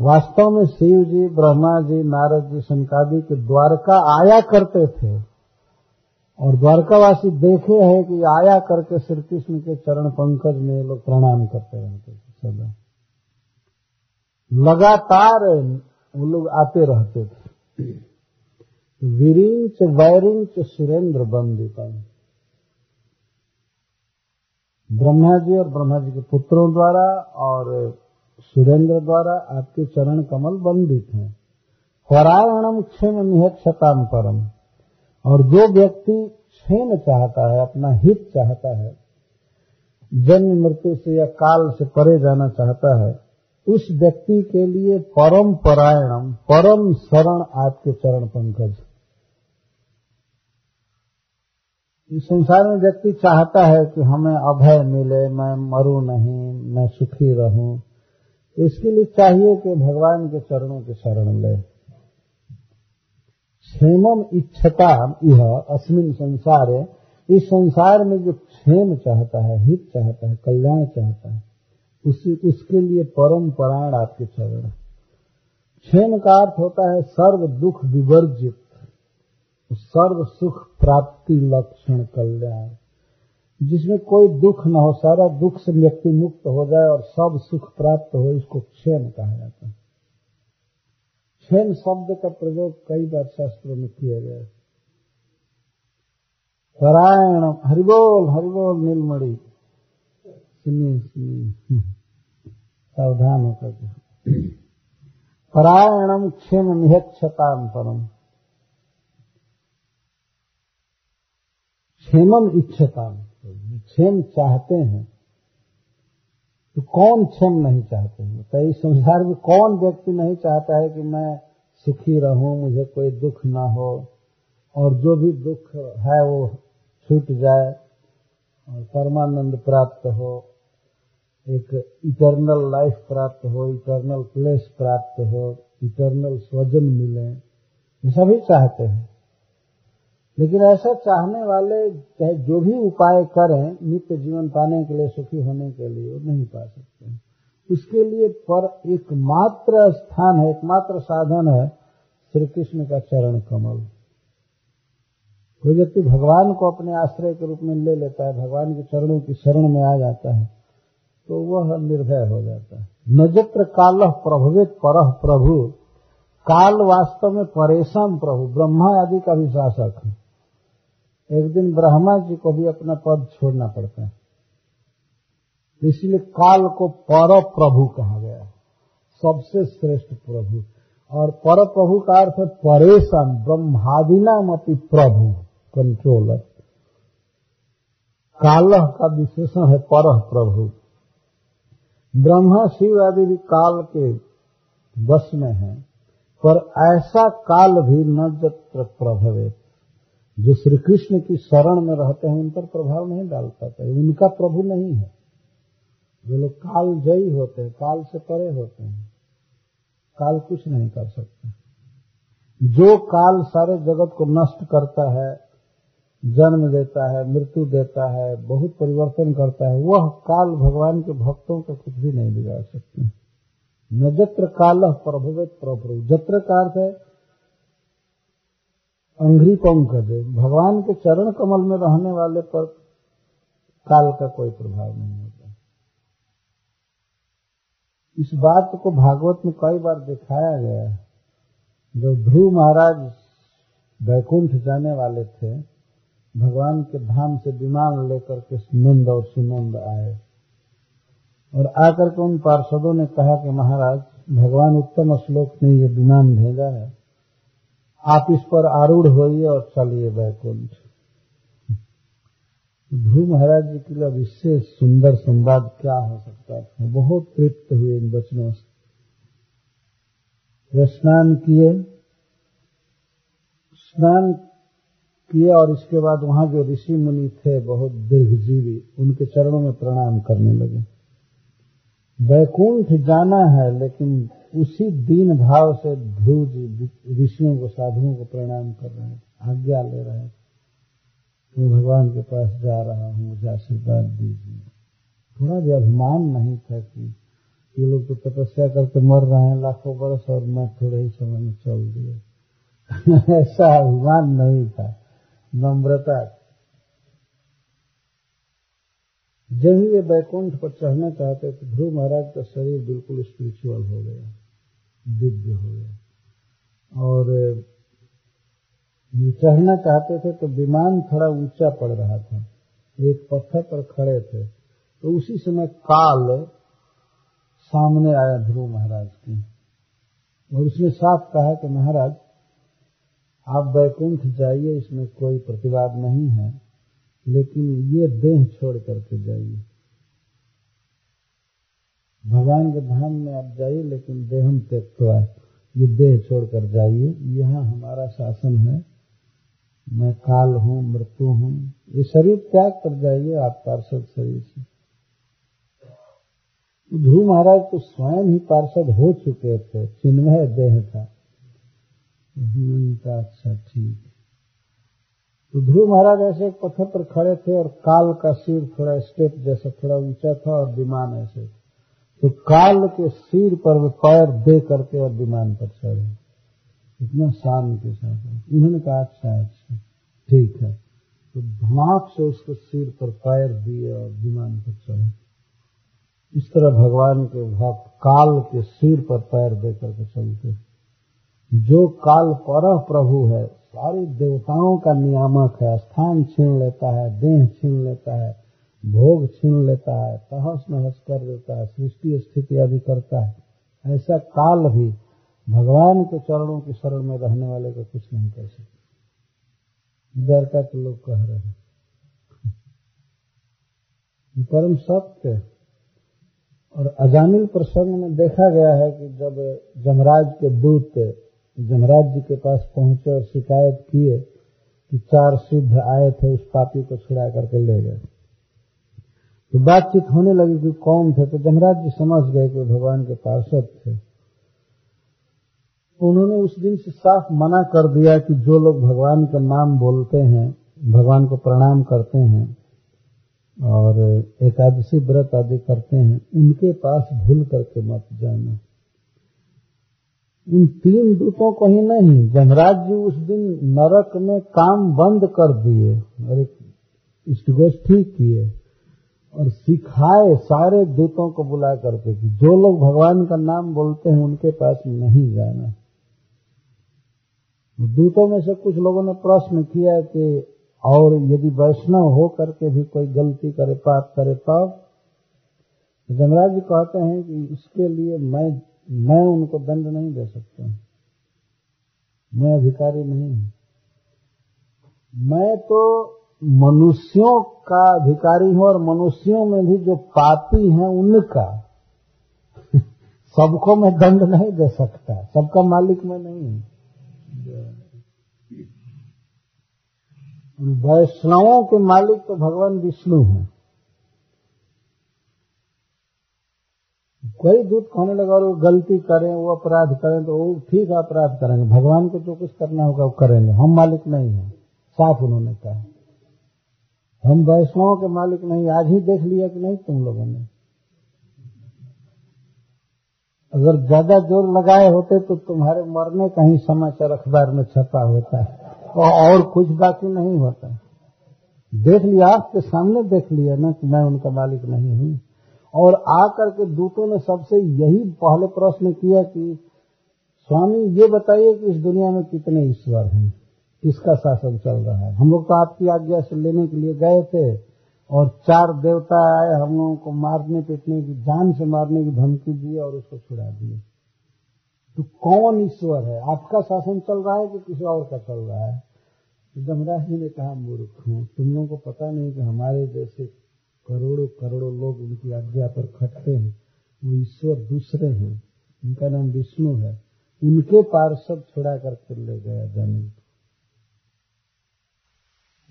वास्तव में शिव जी ब्रह्मा जी नारद जी शंकादि के द्वारका आया करते थे। और द्वारकावासी देखे हैं कि आया करके श्री कृष्ण के चरण पंकज में लोग प्रणाम करते रहते थे सदा। लगातार वो लोग आते रहते थे। विरिंच वैरिंच सुरेंद्र बंदितम। ब्रह्मा जी और ब्रह्मा जी के पुत्रों द्वारा और सुरेंद्र द्वारा आपके चरण कमल बंदित हैं। परायणम क्षेम निहक्षताम परम। और जो व्यक्ति क्षेम चाहता है, अपना हित चाहता है, जन्म मृत्यु से या काल से परे जाना चाहता है, उस व्यक्ति के लिए परम परायणम, परम शरण आपके चरण पंकज। इस संसार में व्यक्ति चाहता है कि हमें अभय मिले मैं मरू नहीं मैं सुखी रहूँ। इसके लिए चाहिए कि भगवान के चरणों के शरण ले। क्षेमम इच्छता यह अस्मिन संसार। है इस संसार में जो क्षेम चाहता है हित चाहता है कल्याण चाहता है उस, उसके लिए परम परायण आपके चरण क्षेम का अर्थ होता है सर्व दुख विवर्जित। सर्व सुख प्राप्ति लक्षण कल्याण। जिसमें कोई दुख न हो, सारा दुख से व्यक्ति मुक्त हो जाए और सब सुख प्राप्त हो, इसको क्षेम कहा जाता है। क्षेम शब्द का प्रयोग कई बार शास्त्रों में किया गया परायण, हरिबोल हरिबोल नीलमणि। सुनिए सुनिए। सावधान होकर परायणम क्षेम निहक्षताम परम क्षेमम इच्छता क्षेम चाहते हैं तो कौन क्षेम नहीं चाहते हैं? तो इस संसार में कौन व्यक्ति नहीं चाहता है कि मैं सुखी रहूँ, मुझे कोई दुख ना हो, और जो भी दुख है वो छूट जाए और परमानंद प्राप्त हो, एक इटर्नल लाइफ प्राप्त हो इटर्नल प्लेस प्राप्त हो इटर्नल स्वजन मिले, ये सभी चाहते हैं। लेकिन ऐसा चाहने वाले चाहे जो भी उपाय करें, नित्य जीवन पाने के लिए, सुखी होने के लिए वो नहीं पा सकते उसके लिए पर एकमात्र स्थान है, एकमात्र साधन है श्री कृष्ण का चरण कमल। कोई व्यक्ति भगवान को अपने आश्रय के रूप में ले लेता है, भगवान के चरणों की शरण में आ जाता है तो वह निर्भय हो जाता है। नजत्र काल प्रभवित पर प्रभु, काल वास्तव में परेशान प्रभु, ब्रह्मा आदि का भी शासक है। एक दिन ब्रह्मा जी को भी अपना पद छोड़ना पड़ता है। इसलिए काल को पर प्रभु कहा गया सबसे श्रेष्ठ प्रभु। और पर प्रभु का अर्थ है परेशान ब्रह्मादिनाम अपनी प्रभु कंट्रोलर काल का विशेषण है पर प्रभु ब्रह्मा शिव आदि भी काल के वश में है, पर ऐसा काल भी न जत्र प्रभवे जो श्री कृष्ण की शरण में रहते हैं, उन पर प्रभाव नहीं डाल पाते। उनका प्रभु नहीं है। जो लोग काल जयी होते हैं, काल से परे होते हैं, काल कुछ नहीं कर सकते। जो काल सारे जगत को नष्ट करता है, जन्म देता है, मृत्यु देता है, बहुत परिवर्तन करता है, वह काल भगवान के भक्तों का कुछ भी नहीं बिगाड़ सकते। न जत्र काल प्रभुवित प्रभु। जत्र का अर्थ है अंग्री दे? भगवान के चरण कमल में रहने वाले पर काल का कोई प्रभाव नहीं होता। इस बात को भागवत में कई बार दिखाया गया जब ध्रुव महाराज वैकुंठ जाने वाले थे, भगवान के धाम से विमान लेकर के नंद और सुनंद आए। और आकर के उन पार्षदों ने कहा कि महाराज, भगवान उत्तम श्लोक ने ये विमान भेजा है। आप इस पर आरूढ़ होइए और चलिए वैकुंठ ध्रुव महाराज जी के लिए इससे सुंदर संवाद क्या हो सकता था बहुत तृप्त हुए इन वचनों से। स्नान किए। स्नान किए और इसके बाद वहाँ जो ऋषि मुनि थे, बहुत दीर्घजीवी, उनके चरणों में प्रणाम करने लगे। वैकुंठ जाना है, लेकिन उसी दीन भाव से ध्रुव जी ऋषियों को, साधुओं को प्रणाम कर रहे हैं, आज्ञा ले रहे हैं। मैं भगवान के पास जा रहा हूँ, मुझे आशीर्वाद दीजिए। थोड़ा भी अभिमान नहीं था कि ये लोग तो तपस्या करके मर रहे हैं लाखों बरस और मैं थोड़े ही समय में चल दिए (laughs) ऐसा अभिमान नहीं था, नम्रता जब ही वे बैकुंठ पर चढ़ना चाहते तो ध्रुव महाराज का शरीर बिल्कुल स्पिरिचुअल हो गया। दिव्य हो गया। और चढ़ना चाहते थे तो विमान थोड़ा ऊँचा पड़ रहा था। एक पत्थर पर खड़े थे। तो उसी समय काल सामने आया ध्रुव महाराज की। और उसने साफ़ कहा कि महाराज, आप वैकुंठ जाइए, इसमें कोई प्रतिवाद नहीं है, लेकिन ये देह छोड़ करके जाइए। भगवान के धाम में आप जाइए, लेकिन देहम त्यक्वा ये देह छोड़कर जाइए। यहाँ हमारा शासन है। मैं काल हूँ, मृत्यु हूँ। ये शरीर त्याग कर जाइए आप पार्षद शरीर से। ध्रुव महाराज तो स्वयं ही पार्षद हो चुके थे। चिन्मय देह था। का अच्छा ठीक। तो ध्रुव महाराज ऐसे पत्थर पर खड़े थे और काल का सिर थोड़ा स्टेप जैसा थोड़ा ऊँचा था और विमान ऐसे तो काल के सिर पर पैर दे करके और विमान पर चढ़े। इतना शान के साथ उन्होंने कहा अच्छा अच्छा ठीक है। तो धमाक से उसके सिर पर पैर दिए और विमान पर चढ़े। इस तरह भगवान के भक्त काल के सिर पर पैर दे करके चलते। जो काल पर प्रभु है, सारी देवताओं का नियामक है, स्थान छीन लेता है, देह छीन लेता है। भोग छीन लेता है तहस नहस कर देता है, सृष्टि स्थिति आदि करता है। ऐसा काल भी भगवान के चरणों की शरण में रहने वाले को कुछ नहीं कर सकते। द्वारका तो लोग कह रहे हैं। परम सत्य और अजामिल प्रसंग में देखा गया है कि जब जमराज के दूत जमराज जी के पास पहुँचे और शिकायत किए कि चार सिद्ध आए थे, उस पापी को छुड़ा करके ले गए। तो बातचीत होने लगी कि कौन थे? तो जमराज जी समझ गए कि भगवान के पार्षद थे। उन्होंने उस दिन से साफ़ मना कर दिया कि जो लोग भगवान का नाम बोलते हैं, भगवान को प्रणाम करते हैं और एकादशी व्रत आदि करते हैं, उनके पास भूल करके मत जाना। इन तीन दूतों को ही नहीं जमराज जी उस दिन नरक में काम बंद कर दिए और एक इष्टगोष्ठी किए। और सिखाए सारे दूतों को बुला करके कि जो लोग भगवान का नाम बोलते हैं, उनके पास नहीं जाना। दूतों में से कुछ लोगों ने प्रश्न किया कि, और यदि वैष्णव हो करके भी कोई गलती करे, पाप करे तब जमराज जी कहते हैं कि इसके लिए मैं मैं उनको दंड नहीं दे सकता। मैं अधिकारी नहीं हूँ। मैं तो मनुष्यों का अधिकारी हूँ और मनुष्यों में भी जो पापी हैं उनका, (laughs) सबको मैं दंड नहीं दे सकता, सबका मालिक मैं नहीं वैष्णवों के मालिक तो भगवान विष्णु हैं। कोई दूध खाने लगा और वो गलती करें, वो अपराध करें तो वो ठीक अपराध करेंगे। भगवान को जो कुछ करना होगा वो करेंगे। हम मालिक नहीं हैं। साफ़ उन्होंने कहा। हम वैष्णवों के मालिक नहीं, आज ही देख लिया कि नहीं तुम लोगों ने? अगर ज़्यादा ज़ोर लगाए होते तो तुम्हारे मरने का ही समाचार अखबार में छपा होता है और कुछ बाकी नहीं होता। देख लिया, आपके सामने देख लिया ना कि मैं उनका मालिक नहीं हूँ। और आकर के दूतों ने सबसे यही पहले प्रश्न किया कि, स्वामी, ये बताइए कि इस दुनिया में कितने ईश्वर हैं? किसका शासन चल रहा है। हम लोग तो आपकी आज्ञा से लेने के लिए गए थे और चार देवता आए, हम लोगों को मारने, पीटने की, जान से मारने की धमकी दी और उसको छुड़ा दिए। तो कौन ईश्वर है? आपका शासन चल रहा है कि किसी और का चल रहा है? जमराज जी ने कहा, मूर्ख हूँ। तुम लोगों को पता नहीं कि हमारे जैसे करोड़ों करोड़ों लोग उनकी आज्ञा पर खटते हैं। वो ईश्वर दूसरे हैं। उनका नाम विष्णु है। उनके पार्षद छुड़ा करके ले गया ज़मीन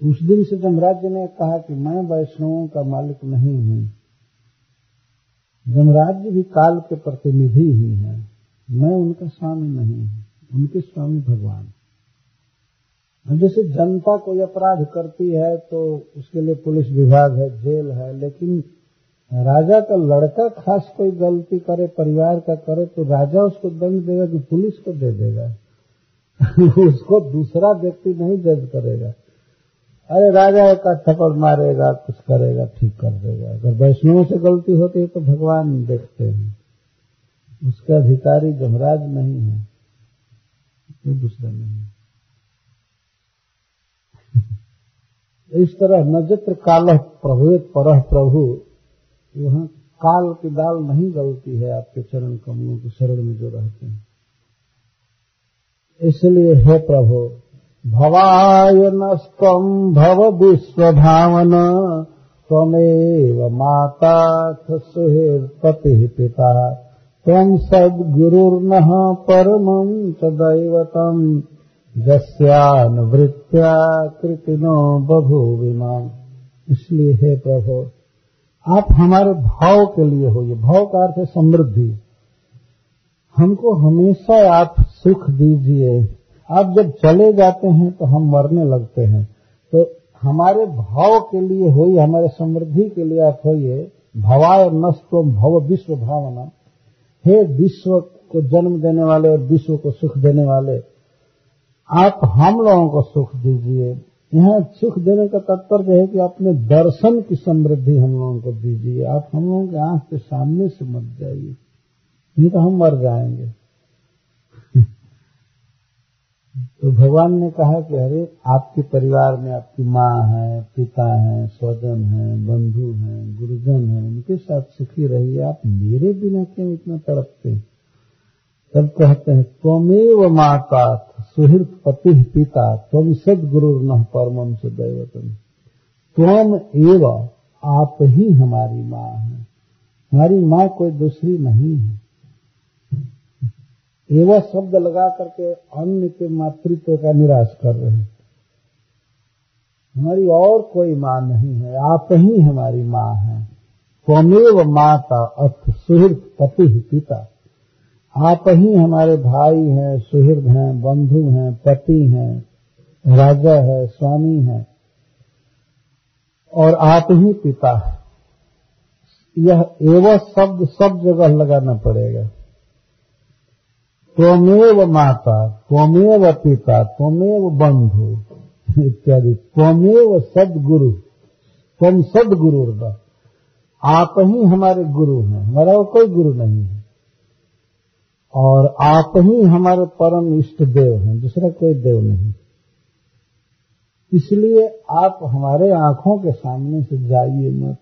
उस दिन से जमराज ने कहा कि मैं वैष्णवों का मालिक नहीं हूँ। जमराज भी काल के प्रतिनिधि ही हैं। मैं उनका स्वामी नहीं हूँ, उनके स्वामी भगवान। जैसे जनता कोई अपराध करती है तो उसके लिए पुलिस विभाग है, जेल है, लेकिन राजा का लड़का खास कोई गलती करे, परिवार का करे तो राजा उसको दंड देगा कि पुलिस को दे देगा। (laughs) उसको दूसरा व्यक्ति नहीं जज करेगा। अरे राजा एक थप्पड़ मारेगा, कुछ करेगा, ठीक कर देगा। अगर वैष्णव से गलती होती है तो भगवान देखते हैं। उसके अधिकारी जमराज नहीं है, कोई दूसरा नहीं (laughs) इस तरह नजत्र काल प्रभु पर प्रभु वहाँ काल की दाल नहीं गलती है आपके चरण कमलों के शरण में जो रहते हैं। इसलिए हे प्रभु भवाय नस्तम भव विश्व भावन तमेव माता सुहृद पति पिता तम सदगुरुर्न परम च दैवतम जस्यानुवृत्या कृतिनो बभूविमान इसलिए हे प्रभु, आप हमारे भाव के लिए हो, ये भाव का अर्थ है समृद्धि। हमको हमेशा आप सुख दीजिए। आप जब चले जाते हैं तो हम मरने लगते हैं। तो हमारे भाव के लिए होइए हमारे समृद्धि के लिए आप होइए, भवाय नष्ट भव विश्व भावना। हे विश्व को जन्म देने वाले और विश्व को सुख देने वाले, आप हम लोगों को सुख दीजिए। यहाँ सुख देने का तात्पर्य है कि अपने दर्शन की समृद्धि हम लोगों को दीजिए। आप हम लोगों के आँख के सामने से मत जाइए, नहीं तो हम मर जाएँगे। तो भगवान ने कहा कि अरे, आपके परिवार में आपकी माँ है, पिता है, स्वजन है, बंधु हैं, गुरुजन हैं, उनके साथ सुखी रहिए, आप मेरे बिना क्यों इतना तड़पते? तब कहते हैं, त्वमेव माता सुहृद पति पिता तुम सदगुरु न परमम से दैवतम। तुम एव आप ही हमारी माँ है। हमारी माँ कोई दूसरी नहीं है। एवं शब्द लगा करके अन्य के मातृत्व का निराश कर रहे हैं। हमारी और कोई माँ नहीं है, आप ही हमारी माँ है। त्वमेव माता अर्थ सुहृद पति पिता। आप ही हमारे भाई हैं, सुहृद हैं, बंधु हैं, पति हैं, राजा है, स्वामी है। और आप ही पिता है। यह एवं शब्द सब जगह लगाना पड़ेगा। त्वमेव माता, त्वमेव पिता, त्वमेव बंधु, इत्यादि। त्वमेव सदगुरु। तुम सदगुरु आप ही हमारे गुरु हैं। हमारा कोई गुरु नहीं है। और आप ही हमारे परम इष्ट देव हैं। दूसरा कोई देव नहीं। इसलिए आप हमारे आँखों के सामने से जाइए मत।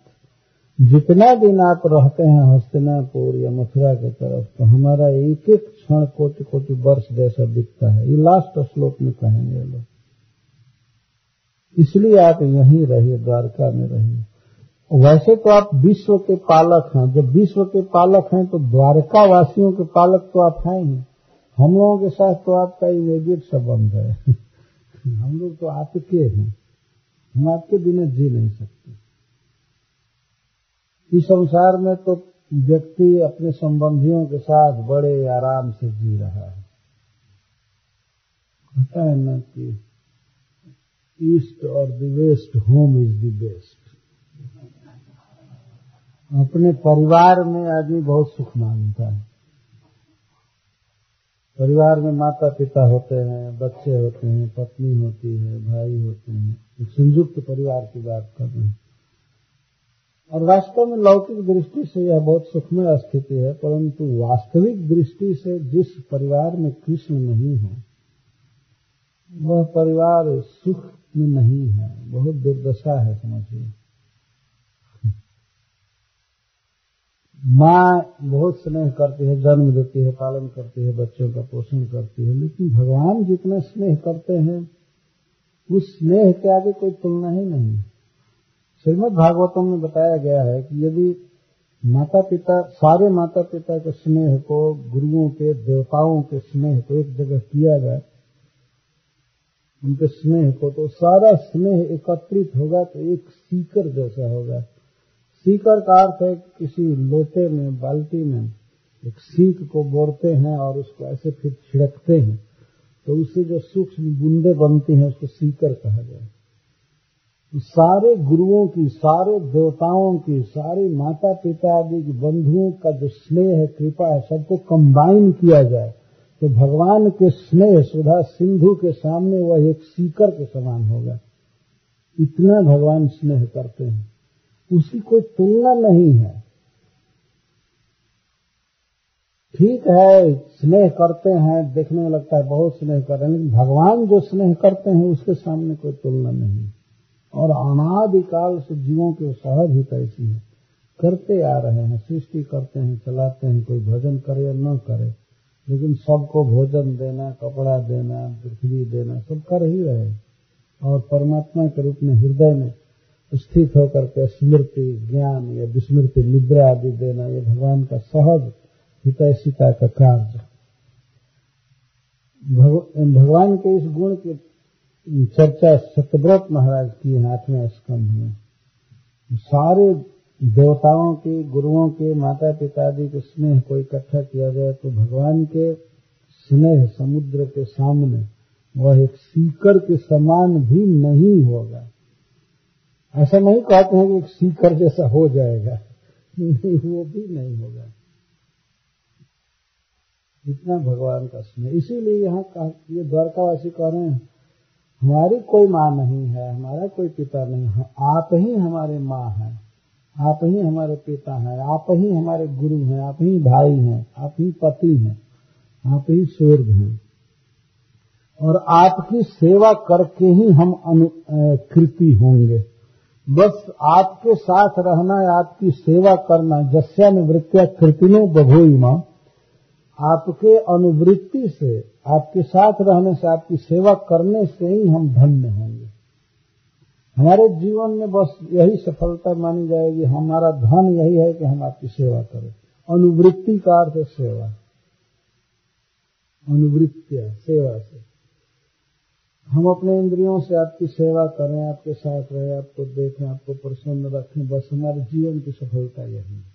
जितना दिन आप रहते हैं हस्तिनापुर या मथुरा की तरफ़ तो हमारा एक एक क्षण कोटि कोटि वर्ष जैसा दिखता है। ये लास्ट श्लोक में कहेंगे लोग। इसलिए आप यहीं रहिए, द्वारका में रहिए। वैसे तो आप विश्व के पालक हैं। जब विश्व के पालक हैं तो द्वारका वासियों के पालक तो आप हैं ही। हम लोगों के साथ तो आपका इमीडिएट संबंध है। (laughs) हम लोग तो आपके हैं। हम आपके बिना जी नहीं सकते। इस संसार में तो व्यक्ति अपने संबंधियों के साथ बड़े आराम से जी रहा है। कहता है ना कि ईस्ट और the west, home is the best. अपने परिवार में आदमी बहुत सुख मानता है। परिवार में माता पिता होते हैं, बच्चे होते हैं, पत्नी होती है, भाई होते हैं। एक संयुक्त परिवार की बात कर रहे हैं। और वास्तव में लौकिक दृष्टि से यह बहुत सुखमय स्थिति है, परंतु वास्तविक दृष्टि से जिस परिवार में कृष्ण नहीं है, वह परिवार सुख में नहीं है। बहुत दुर्दशा है, समझिए। माँ बहुत स्नेह करती है, जन्म देती है, पालन करती है, बच्चों का पोषण करती है, लेकिन भगवान जितना स्नेह करते हैं, उस स्नेह के आगे कोई तुलना ही नहीं। श्रीमद भागवतम में बताया गया है कि यदि माता पिता सारे माता पिता के स्नेह को, गुरुओं के, देवताओं के स्नेह को एक जगह किया जाए, उनके स्नेह को तो सारा स्नेह एकत्रित होगा तो एक सीकर जैसा होगा। सीकर का अर्थ है किसी लोटे में, बाल्टी में, एक सीक को बोरते हैं और उसको ऐसे फिर छिड़कते हैं। तो उससे जो सूक्ष्म बूंदे बनती हैं, उसको सीकर कहा तो सारे गुरुओं की, सारे देवताओं की, सारे माता पिता आदि की, बंधुओं का जो स्नेह है, कृपा है, सबको कंबाइन किया जाए। तो भगवान के स्नेह, सुधा सिंधु के सामने वह एक सीकर के समान होगा। इतना भगवान स्नेह करते हैं। उसकी कोई तुलना नहीं है। ठीक है, स्नेह करते हैं, देखने में लगता है बहुत स्नेह कर रहे हैं, लेकिन भगवान जो स्नेह करते हैं, उसके सामने कोई तुलना नहीं और अनादिकाल से जीवों के सहज ही ऐसी है। करते आ रहे हैं, सृष्टि करते हैं, चलाते हैं, कोई भजन करे या न करे। लेकिन सबको भोजन देना, कपड़ा देना, पृथ्वी देना, सब कर ही रहे और परमात्मा के रूप में हृदय में स्थित होकर के स्मृति, ज्ञान, या विस्मृति, निद्रा आदि देना, ये भगवान का सहज हितैषिता का कार्य। भगवान के इस गुण की चर्चा सत्यव्रत महाराज की है आठवें स्कंध में। सारे देवताओं के, गुरुओं के माता पिता आदि के स्नेह को इकट्ठा किया जाए तो भगवान के स्नेह समुद्र के सामने वह एक सीकर के समान भी नहीं होगा। ऐसा नहीं कहते हैं कि एक सीकर जैसा हो जाएगा। नहीं, वो भी नहीं होगा। इतना भगवान का स्नेह। इसीलिए यहाँ ये द्वारकावासी कह रहे हैं हमारी कोई माँ नहीं है, हमारा कोई पिता नहीं है। आप ही हमारे माँ हैं, आप ही हमारे पिता हैं, आप ही हमारे गुरु हैं, आप ही भाई हैं, आप ही पति हैं, आप ही स्वर्ग हैं। और आपकी सेवा करके ही हम कृति होंगे। बस आपके साथ रहना है, आपकी सेवा करना जस्या निवृत्तिया कृतिनो बभोई माँ आपके अनुवृत्ति से आपके साथ रहने से, आपकी सेवा करने से ही हम धन्य होंगे। हमारे जीवन में बस यही सफलता मानी जाएगी। हमारा धन यही है कि हम आपकी सेवा करें। अनुवृत्ति का अर्थ सेवा। अनुवृत्तिया सेवा से। हम अपने इंद्रियों से आपकी सेवा करें, आपके साथ रहें, आपको देखें, आपको प्रसन्न रखें। बस हमारे जीवन की सफलता यही है।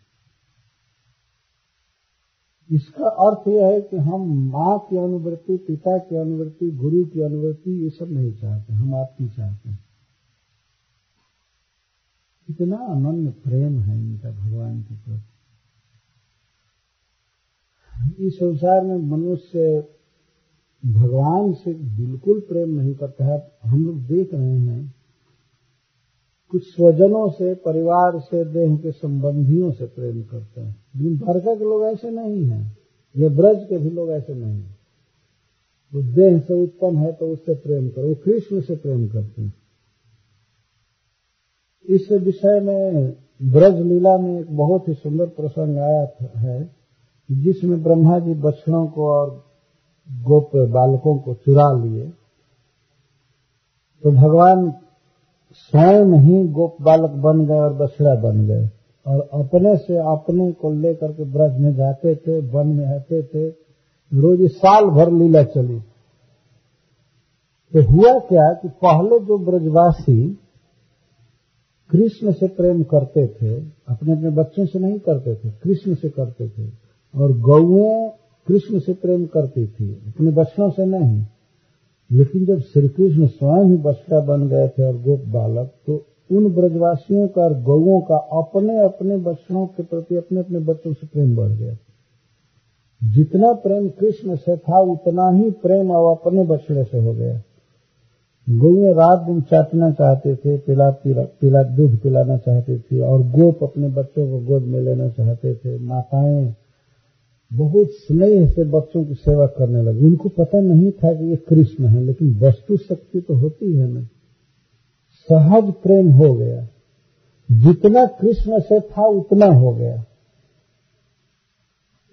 इसका अर्थ यह है कि हम माँ की अनुवृत्ति, पिता की अनुवृत्ति, गुरु की अनुवृत्ति, ये सब नहीं चाहते, हम आपकी चाहते हैं। इतना अनन्य प्रेम है इनका भगवान के प्रति। इस संसार में मनुष्य भगवान से बिल्कुल प्रेम नहीं करता है। हम लोग देख रहे हैं कुछ स्वजनों से, परिवार से, देह के संबंधियों से प्रेम करते हैं। लेकिन द्वारका के लोग ऐसे नहीं हैं। ये ब्रज के भी लोग ऐसे नहीं हैं। वो देह से उत्पन्न है तो उससे प्रेम करो। वो कृष्ण से प्रेम करते हैं। इस विषय में ब्रज लीला में एक बहुत ही सुंदर प्रसंग आया है, जिसमें ब्रह्मा जी बछड़ों को और गोप बालकों को चुरा लिए। तो भगवान स्वयं ही गोप बालक बन गए और बछड़ा बन गए। और अपने से अपने को लेकर के ब्रज में जाते थे, वन में रहते थे। रोज साल भर लीला चली। तो हुआ क्या कि पहले जो ब्रजवासी कृष्ण से प्रेम करते थे अपने अपने बच्चों से नहीं करते थे, कृष्ण से करते थे। और गौएँ कृष्ण से प्रेम करती थी, अपने बच्चों से नहीं। लेकिन जब श्री कृष्ण स्वयं ही बछड़ा बन गए थे और गोप बालक तो उन ब्रजवासियों का और गौओं का अपने अपने बच्चों के प्रति अपने अपने बच्चों से प्रेम बढ़ गया। जितना प्रेम कृष्ण से था, उतना ही प्रेम अब अपने बछड़े से हो गया। गौएँ रात दिन चाटना चाहते थे पिला पिला, दूध पिलाना चाहते थे और गोप अपने बच्चों को गोद में लेना चाहते थे। माताएँ बहुत स्नेह से बच्चों की सेवा करने लगी। उनको पता नहीं था कि ये कृष्ण है, लेकिन वस्तु शक्ति तो होती है ना। सहज प्रेम हो गया। जितना कृष्ण से था, उतना हो गया।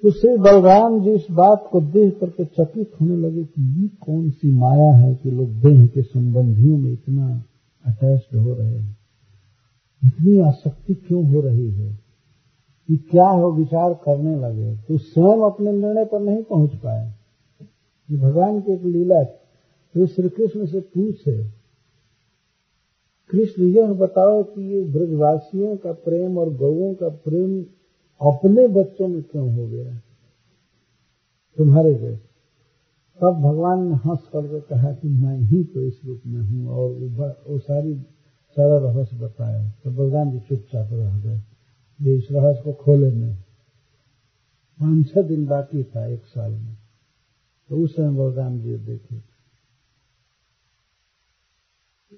तो श्री बलराम जी इस बात को देख करके चकित होने लगे कि ये कौन सी माया है कि लोग देह के संबंधियों में इतना अटैच्ड हो रहे हैं। इतनी आसक्ति क्यों हो रही है? कि क्या है वो विचार करने लगे तो स्वयं अपने निर्णय पर नहीं पहुँच पाए। कि भगवान की एक लीला तो श्री कृष्ण से पूछे, कृष्ण यह बताओ कि ये ब्रजवासियों का प्रेम और गौओं का प्रेम अपने बच्चों में क्यों हो गया? तुम्हारे जैसे। तब भगवान ने हंस करके कहा कि मैं ही तो इस रूप में हूँ और वो सारी सारा रहस्य बताया। तो बलराम जी चुपचाप रह गए। रहस्य को खोले नहीं। पाँच छह दिन बाकी था एक साल में। तो उस समय बलराम जी देखे।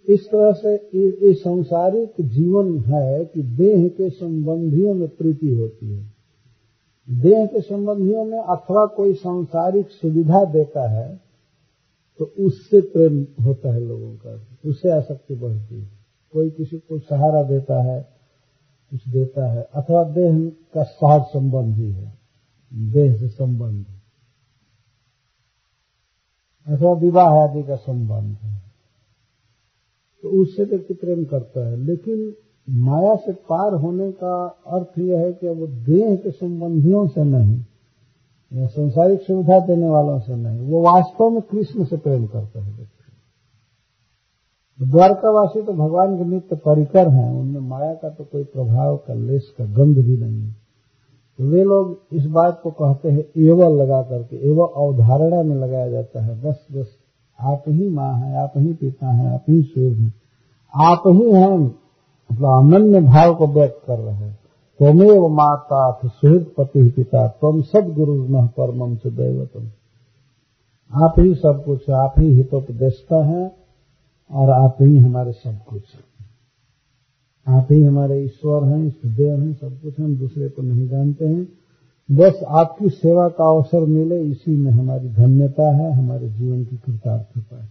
इस तरह से ये संसारिक जीवन है कि देह के संबंधियों में प्रीति होती है। देह के संबंधियों में अथवा कोई सांसारिक सुविधा देता है तो उससे प्रेम होता है लोगों का। उससे आसक्ति बढ़ती है। कोई किसी को सहारा देता है कुछ देता है। अथवा देह का सहज संबंध ही है। देह से संबंध। अथवा विवाह आदि का संबंध है। तो उससे व्यक्ति प्रेम करता है। लेकिन माया से पार होने का अर्थ यह है कि वो देह के संबंधियों से नहीं, या संसारिक सुविधा देने वालों से नहीं, वो वास्तव में कृष्ण से प्रेम करता है। द्वारकावासी तो भगवान के नित्य परिकर हैं, उनमें माया का तो कोई प्रभाव का लेस का गंध भी नहीं है। तो वे लोग इस बात को कहते हैं, एवं लगा करके, एवं अवधारणा में लगाया जाता है, बस बस, आप ही माँ है, आप ही पिता है, आप ही सूर्य हैं, आप ही हैं। मतलब अनन्य भाव को व्यक्त कर रहे हैं। त्वमेव माता सुहृद पति पिता तुम सब गुरु न परमम से दैवतम। आप ही सब कुछ आप ही हितोपदेशता है और आप ही हमारे सब कुछ हैं। आप ही हमारे ईश्वर हैं देव हैं, सब कुछ हम दूसरे को नहीं जानते हैं। बस आपकी सेवा का अवसर मिले, इसी में हमारी धन्यता है, हमारे जीवन की कृतार्थता है।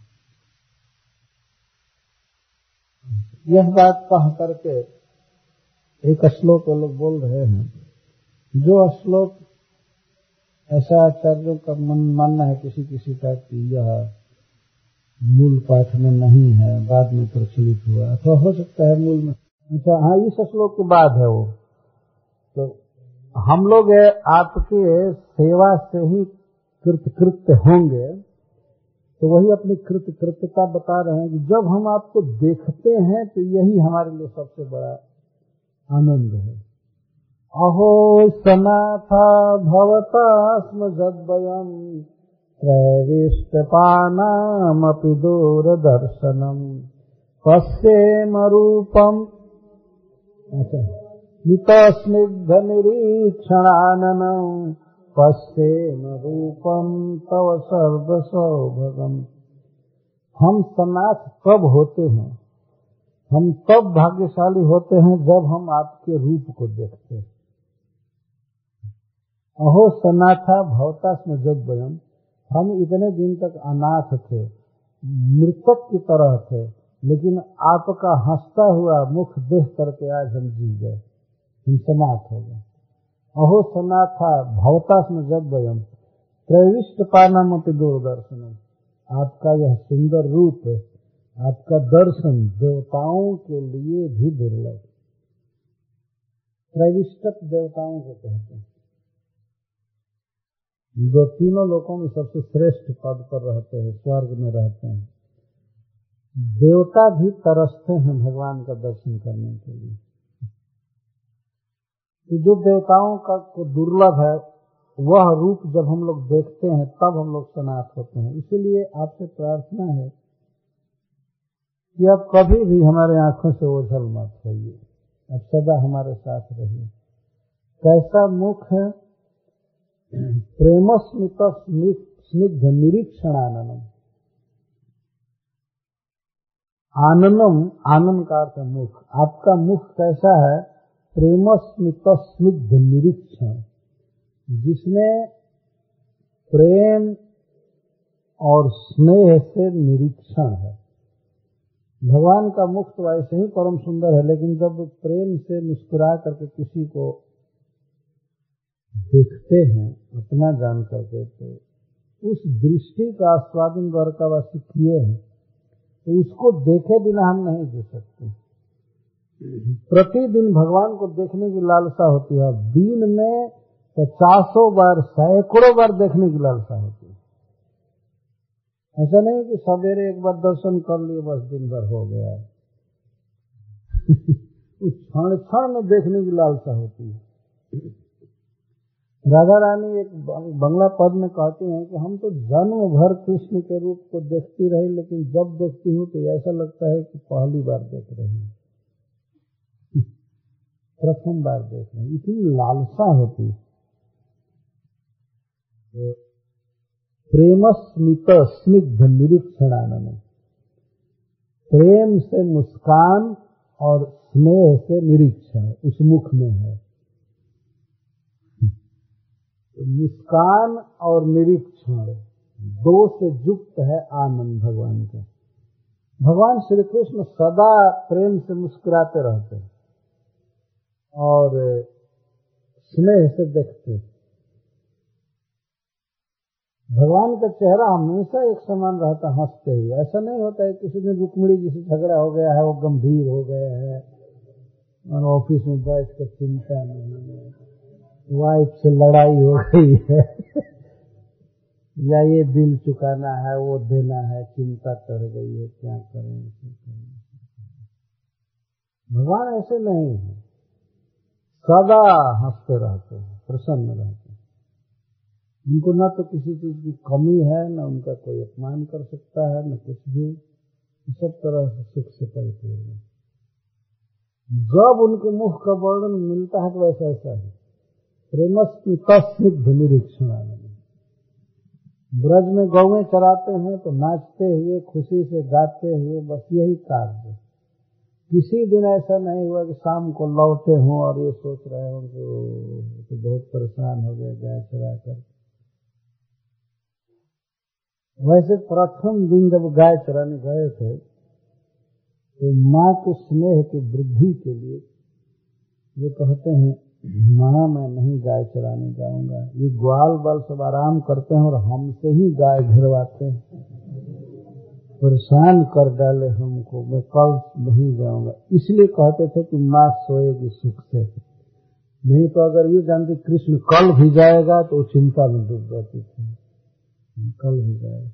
यह बात कह करके एक श्लोक वो लोग बोल रहे हैं। जो श्लोक ऐसा आचार्यों का मन मानना है किसी किसी का कि यह मूल पाठ में नहीं है, बाद में प्रचलित हुआ। अथवा हो सकता है मूल में। अच्छा हाँ इस श्लोक के बाद है वो। तो हम लोग आपके सेवा से ही कृतकृत्य होंगे। तो वही अपनी कृतकृत्यता बता रहे हैं कि जब हम आपको देखते हैं तो यही हमारे लिए सबसे बड़ा आनंद है। अहो, सनाथा भवता स्म जद्वयम। त्रैविष्टपानामपि दूरदर्शनम पश्येम रूपम अच्छा। नितस्निग्ध निरीक्षणाननम पश्येम रूपम तव सर्व सौभगम हम सनाथ कब होते हैं। हम तब भाग्यशाली होते हैं जब हम आपके रूप को देखते हैं। अहो सनाथा भवता में जब वयम। हम इतने दिन तक अनाथ थे, मृतक की तरह थे, लेकिन आपका हंसता हुआ मुख देख करके आज हम जी गए, हम समाप्त हो गए। अहो सना सनाथा भवतास्म जब वयम, त्रैविष्ट पानम अपनी दूरदर्शन आपका यह सुंदर रूप, आपका दर्शन देवताओं के लिए भी दुर्लभ। त्रैविष्टक देवताओं को कहते हैं। जो तीनों लोगों में सबसे श्रेष्ठ पद पर रहते हैं, स्वर्ग में रहते हैं। देवता भी तरसते हैं भगवान का दर्शन करने के लिए। तो जो देवताओं का दुर्लभ है, वह रूप जब हम लोग देखते हैं, तब हम लोग सनात होते हैं। इसीलिए आपसे प्रार्थना है कि आप कभी भी हमारे आँखों से ओझल मत होइए। अब सदा हमारे साथ रहिए। कैसा मुख है प्रेम स्मित स्निग्ध निरीक्षण आनंदम आनंदम आनंद का अर्थ मुख आपका मुख कैसा है? प्रेम स्मित स्निग्ध निरीक्षण जिसमें प्रेम और स्नेह से निरीक्षण है। भगवान का मुख तो ऐसे ही परम सुंदर है, लेकिन जब प्रेम से मुस्कुरा करके किसी को देखते हैं, अपना जान करके तो उस दृष्टि का आस्वादन द्वारकावासी किए हैं तो उसको देखे बिना हम नहीं दे सकते। प्रतिदिन भगवान को देखने की लालसा होती है दिन में पचासों बार, सैकड़ों बार देखने की लालसा होती है। ऐसा नहीं कि सवेरे एक बार दर्शन कर लिए, बस दिन भर हो गया। (laughs) उस क्षण क्षण में देखने की लालसा होती है। राधा रानी एक बंगला पद में कहती हैं कि हम तो जन्म भर कृष्ण के रूप को देखती रही, लेकिन जब देखती हूँ तो ऐसा लगता है कि पहली बार देख रही हूँ। (laughs) प्रथम बार देख रही हूँ। इतनी लालसा होती तो प्रेम स्मित स्निग्ध निरीक्षणानंद प्रेम से मुस्कान और स्नेह से निरीक्षण उस मुख में है। मुस्कान और निरीक्षण दो से युक्त है आनंद भगवान का। भगवान श्री कृष्ण सदा प्रेम से मुस्कुराते रहते हैं और स्नेह से देखते भगवान का चेहरा हमेशा एक समान रहता, हँसते ही ऐसा नहीं होता है किसी दिन रुक्मिणी जिसे झगड़ा हो गया है, वो गंभीर हो गया है और ऑफ़िस में बैठ कर चिंता नहीं वाइफ से लड़ाई हो गई है। या ये बिल चुकाना है, वो देना है, चिंता कर गई है, क्या करें भगवान ऐसे नहीं है। सदा हँसते रहते हैं, प्रसन्न रहते हैं। उनको न तो किसी चीज़ की कमी है, ना उनका कोई अपमान कर सकता है, न कुछ भी। सब तरह से सुख से परिपूर्ण है। जब उनके मुख का वर्णन मिलता है तो वैसा ऐसा है। प्रेमस की तस्निग्ध निरीक्षण ब्रज में गौएँ चराते हैं तो नाचते हुए, खुशी से गाते हुए बस यही कार्य किसी दिन ऐसा नहीं हुआ कि शाम को लौटे हों और ये सोच रहे हों कि तो बहुत परेशान हो गए गाय चरा कर वैसे प्रथम दिन जब गाय चराने गए थे तो माँ के स्नेह की वृद्धि के लिए वे कहते हैं माँ मैं नहीं गाय चराने जाऊँगा। ये ग्वाल बाल सब आराम करते हैं और हमसे ही गाय घेरवाते हैं। परेशान कर डाले हमको। मैं कल नहीं जाऊँगा। इसलिए कहते थे कि माँ सोएगी सुख से। नहीं तो अगर ये जानते कृष्ण कल भी जाएगा तो चिंता में डूब जाती थी। कल भी जाएगा।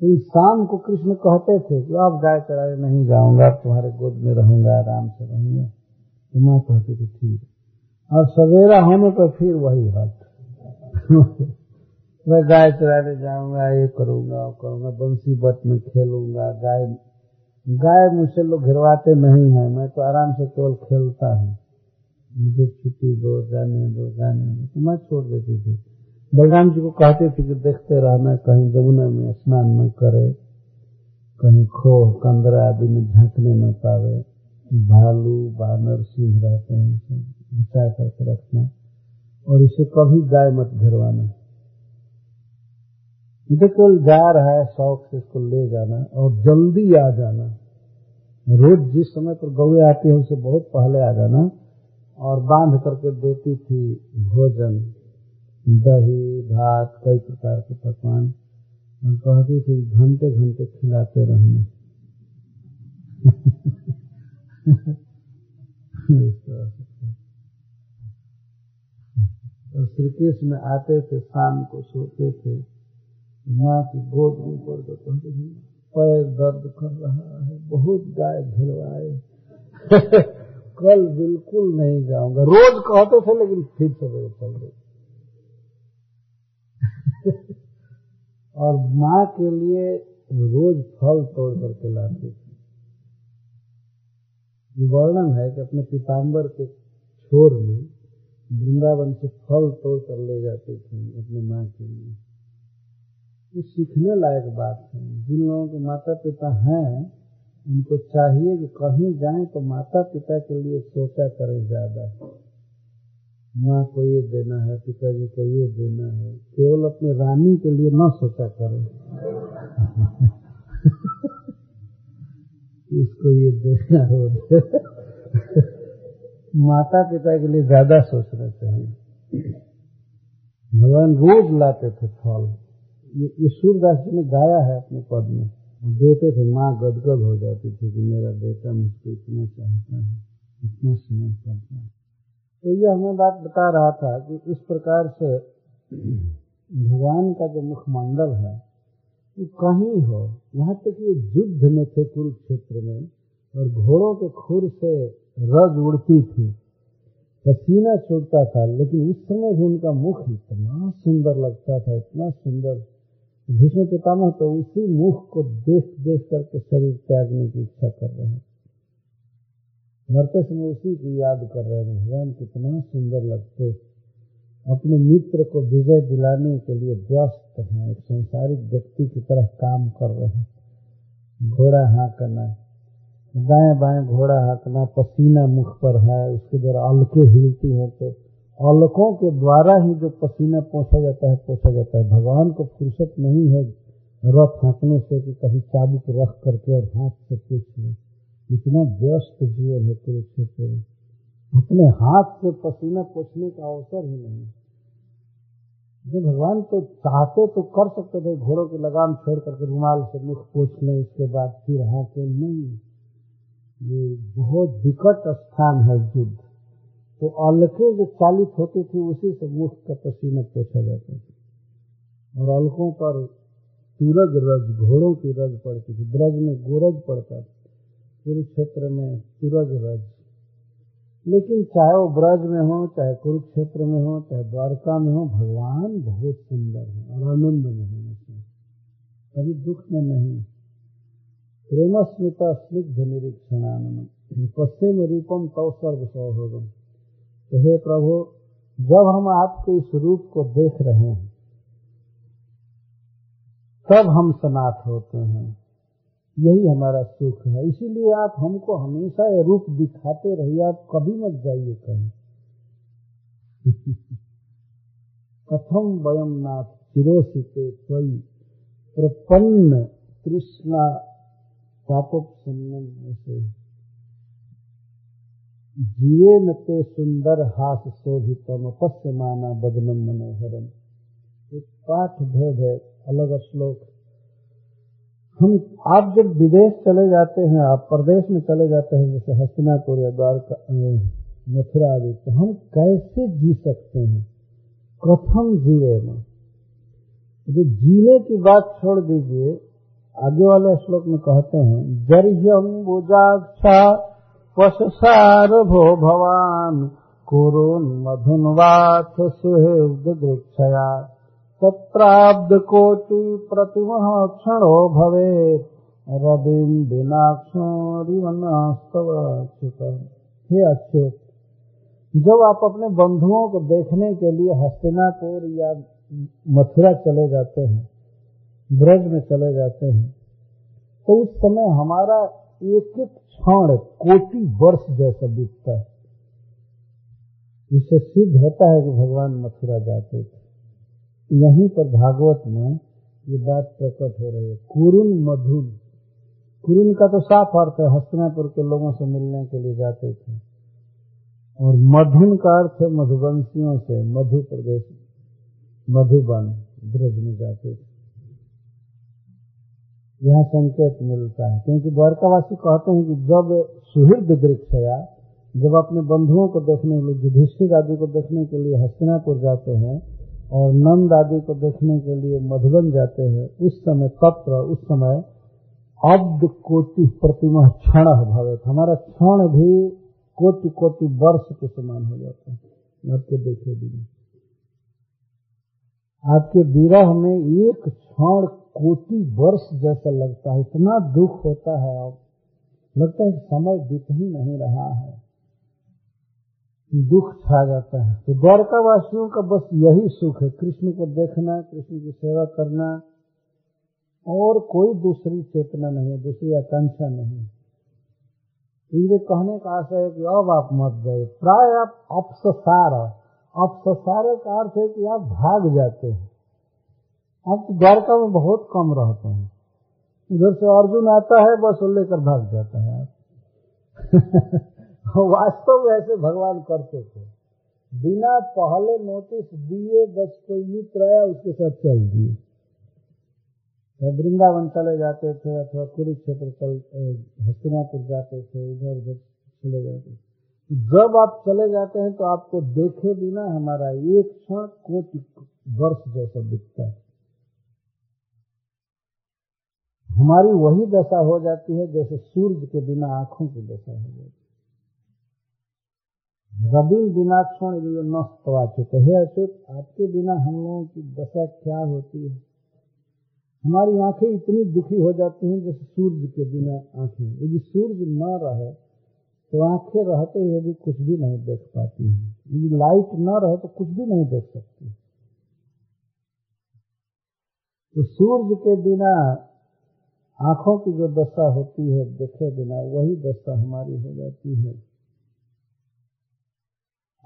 तो शाम को कृष्ण कहते थे कि अब गाय चराने नहीं जाऊँगा तुम्हारे गोद में रहूँगा, आराम से रहूँगा। तो माँ कहती थी, ठीक और सवेरा होने पर फिर वही हाथ (laughs) मैं गाय चराने जाऊँगा, ये करूँगा, वो करूँगा, बंसी बट में खेलूँगा, गाय गाय मुझसे लोग घिरवाते नहीं है, मैं तो आराम से केवल खेलता हूँ। मुझे छुट्टी दो, जाने दो जाने दो तो मैं छोड़ देती थी। बलराम जी को कहते थे कि देखते रहना, कहीं जमुना में स्नान न करे, कहीं खो कंदरा आदि में झांकने न पावे। भालू, बानर सिंह रहते हैं सब। बचा करके रखना और इसे कभी गाय मत घेरवाना। केवल जा रहा है, शौक से इसको ले जाना और जल्दी आ जाना रोज जिस समय पर गौए आती है, उसे बहुत पहले आ जाना और बाँध करके देती थी भोजन, दही, भात, कई प्रकार के पकवान। और कहती थी घंटे घंटे खिलाते रहना। (laughs) और श्री कृष्ण आते थे, शाम को सोते थे, माँ की गोद में पड़ के कहते थे पैर दर्द कर रहा है, बहुत गाय घिरवाए (laughs) कल बिल्कुल नहीं जाऊँगा। रोज कहते थे, लेकिन फिर सवेरे चल गए। (laughs) और माँ के लिए रोज फल तोड़ करके लाते थे। वर्णन है कि अपने पिताम्बर के छोर में वृंदावन से फल तोड़ कर ले जाते थे अपने माँ के लिए। ये सीखने लायक बात है। जिन लोगों के माता पिता हैं, उनको चाहिए कि कहीं जाएँ तो माता पिता के लिए सोचा करें ज़्यादा। माँ को ये देना है, पिताजी को ये देना है। केवल अपने रानी के लिए न सोचा करें। (laughs) इसको ये देना हो (laughs) माता पिता के लिए ज़्यादा सोच सोचना चाहिए भगवान रोज लाते थे फल। ये, सूरदास जी ने गाया है अपने पद में। देते थे माँ गदगद हो जाती थी कि मेरा बेटा मुझको इतना चाहता है इतना स्नेह करता है। तो ये हमें बात बता रहा था कि इस प्रकार से भगवान का जो मुखमंडल है वो कहीं हो यहाँ तक ये युद्ध में थे कुरुक्षेत्र में और घोड़ों के खुर से रज उड़ती थी। पसीना छोड़ता था, लेकिन उस समय भी उनका मुख इतना सुंदर लगता था, इतना सुंदर। भीष्म पितामह तो उसी मुख को देख देख करके शरीर त्यागने की इच्छा कर रहे हैं। मरते समय उसी की याद कर रहे हैं। भगवान कितना सुंदर लगते। अपने मित्र को विजय दिलाने के लिए व्यस्त हैं, एक संसारिक व्यक्ति की तरह काम कर रहे हैं। घोड़ा हाँकना दाएँ बाएँ घोड़ा हाँकना पसीना मुख पर है, उसके द्वारा अलके हिलती हैं तो अलकों के द्वारा ही जो पसीना पोछा जाता है, पोछा जाता है। भगवान को फुर्सत नहीं है रथ हाँकने से कि कभी चाबुक रख करके और हाथ से पूछ ले। इतना व्यस्त जीवन है कुरुक्षेत्र में। अपने हाथ से पसीना पोछने का अवसर ही नहीं। जो भगवान तो चाहते तो कर सकते थे, घोड़ों की लगाम छोड़ करके रुमाल से मुख पोछ लें, इसके बाद फिर हाथ नहीं। ये बहुत विकट स्थान है युद्ध। तो अलके जो चालित होती थी, उसी से मुख का पसीना पोछा जाता था। और अलकों पर सूरज रज, घोड़ों की रज पड़ती थी। ब्रज में गोरज पड़ता था। कुरुक्षेत्र में सूरज रज। लेकिन चाहे वो ब्रज में हो, चाहे कुरुक्षेत्र में हो, चाहे द्वारका में हो, भगवान बहुत सुंदर है और आनंद में है। कभी दुख में नहीं। प्रेम स्मिता स्निग्ध निरीक्षणानंद पश्चिम रूपम तव सर्व सौभगम तो हे प्रभु, जब हम आपके इस रूप को देख रहे हैं, तब हम सनाथ होते हैं। यही हमारा सुख है। इसीलिए आप हमको हमेशा ये रूप दिखाते रहिए, आप कभी मत जाइए कहीं। (laughs) कथम वयम नाथ चिरोसिते त्वयि प्रपन्न कृष्णा पापोपन्नम ऐसे जीवे न ते सुंदर हास शोभितम अपस्य माना बदनम मनोहरम। एक पाठ भेद है, अलग श्लोक। हम आप जब विदेश चले जाते हैं, आप प्रदेश में चले जाते हैं, जैसे हस्तिनापुर या द्वारका मथुरा आदि तो हम कैसे जी सकते हैं? कथम जीवे में जो जीने की बात छोड़ दीजिए आगे वाले श्लोक में कहते हैं जरियम बुजाक्षा पशसार भो भवान कुरुन मधुन वाथ सुहेद दृक्षया। तत्राब्द कोटि प्रतिमह क्षणो भवे रविम बिनाक्षरिवनास्तवच्युत हे अच्युत, जब आप अपने बंधुओं को देखने के लिए हस्तिनापुर या मथुरा चले जाते हैं ब्रज में चले जाते हैं। तो उस समय हमारा एक एक क्षण, कोटि वर्ष जैसा बीतता है। इससे सिद्ध होता है कि भगवान मथुरा जाते थे। यहीं पर भागवत में ये बात प्रकट हो रही है। कुरुन मधुन। कुरुन का तो साफ़ अर्थ है, हस्तिनापुर के लोगों से मिलने के लिए जाते थे। और मधुन का अर्थ है मधुवंशियों से मधु प्रदेश, मधुबन ब्रज में जाते थे। यह संकेत मिलता है। क्योंकि द्वारकावासी कहते हैं कि जब सुहृद दृक्षया जब अपने बंधुओं को देखने के लिए, युधिष्ठिर आदि को देखने के लिए हस्तिनापुर जाते हैं और नंद आदि को देखने के लिए मधुबन जाते हैं, उस समय तत्र, उस समय अब्द कोटि प्रतिमा क्षण भवित हमारा क्षण भी कोटि कोटि वर्ष के समान हो जाता है। आपके देखे बिना आपके विरह में एक क्षण कोटि वर्ष जैसा लगता है, इतना दुख होता है अब लगता है समय बीत ही नहीं रहा है। दुख छा जाता है। तो द्वारका वासियों का बस यही सुख है, कृष्ण को देखना, कृष्ण की सेवा करना, और कोई दूसरी चेतना नहीं है, दूसरी आकांक्षा नहीं इसलिए कहने का आशय है कि अब आप मत गए प्राय आप अपसार अपसार का अर्थ है कि आप भाग जाते हैं। आप तो द्वारका में बहुत कम रहते हैं। उधर से अर्जुन आता है, बस लेकर भाग जाता है। (laughs) वास्तव में ऐसे भगवान करते थे। बिना पहले नोटिस दिए बस कोई मित्र आया, उसके साथ चल दिए। वृंदावन चले जाते थे, अथवा कुरुक्षेत्र चल हस्तिनापुर जाते थे, इधर उधर चले जाते थे। जब आप चले जाते हैं तो आपको देखे बिना हमारा एक क्षण कोटि वर्ष जैसा दिखता है। हमारी वही दशा हो जाती है जैसे सूर्य के बिना आँखों की दशा हो जाती है। रवि बिनाक्षण नष्ट वाचित है। अच्युत आपके बिना हम लोगों की दशा क्या होती है? हमारी आँखें इतनी दुखी हो जाती हैं जैसे सूर्य के बिना आँखें। यदि सूर्य न रहे तो आँखें रहते हुए भी कुछ भी नहीं देख पाती हैं। यदि लाइट न रहे तो कुछ भी नहीं देख सकती। तो सूर्य के बिना आँखों की जो दशा होती है, देखे बिना वही दशा हमारी हो जाती है।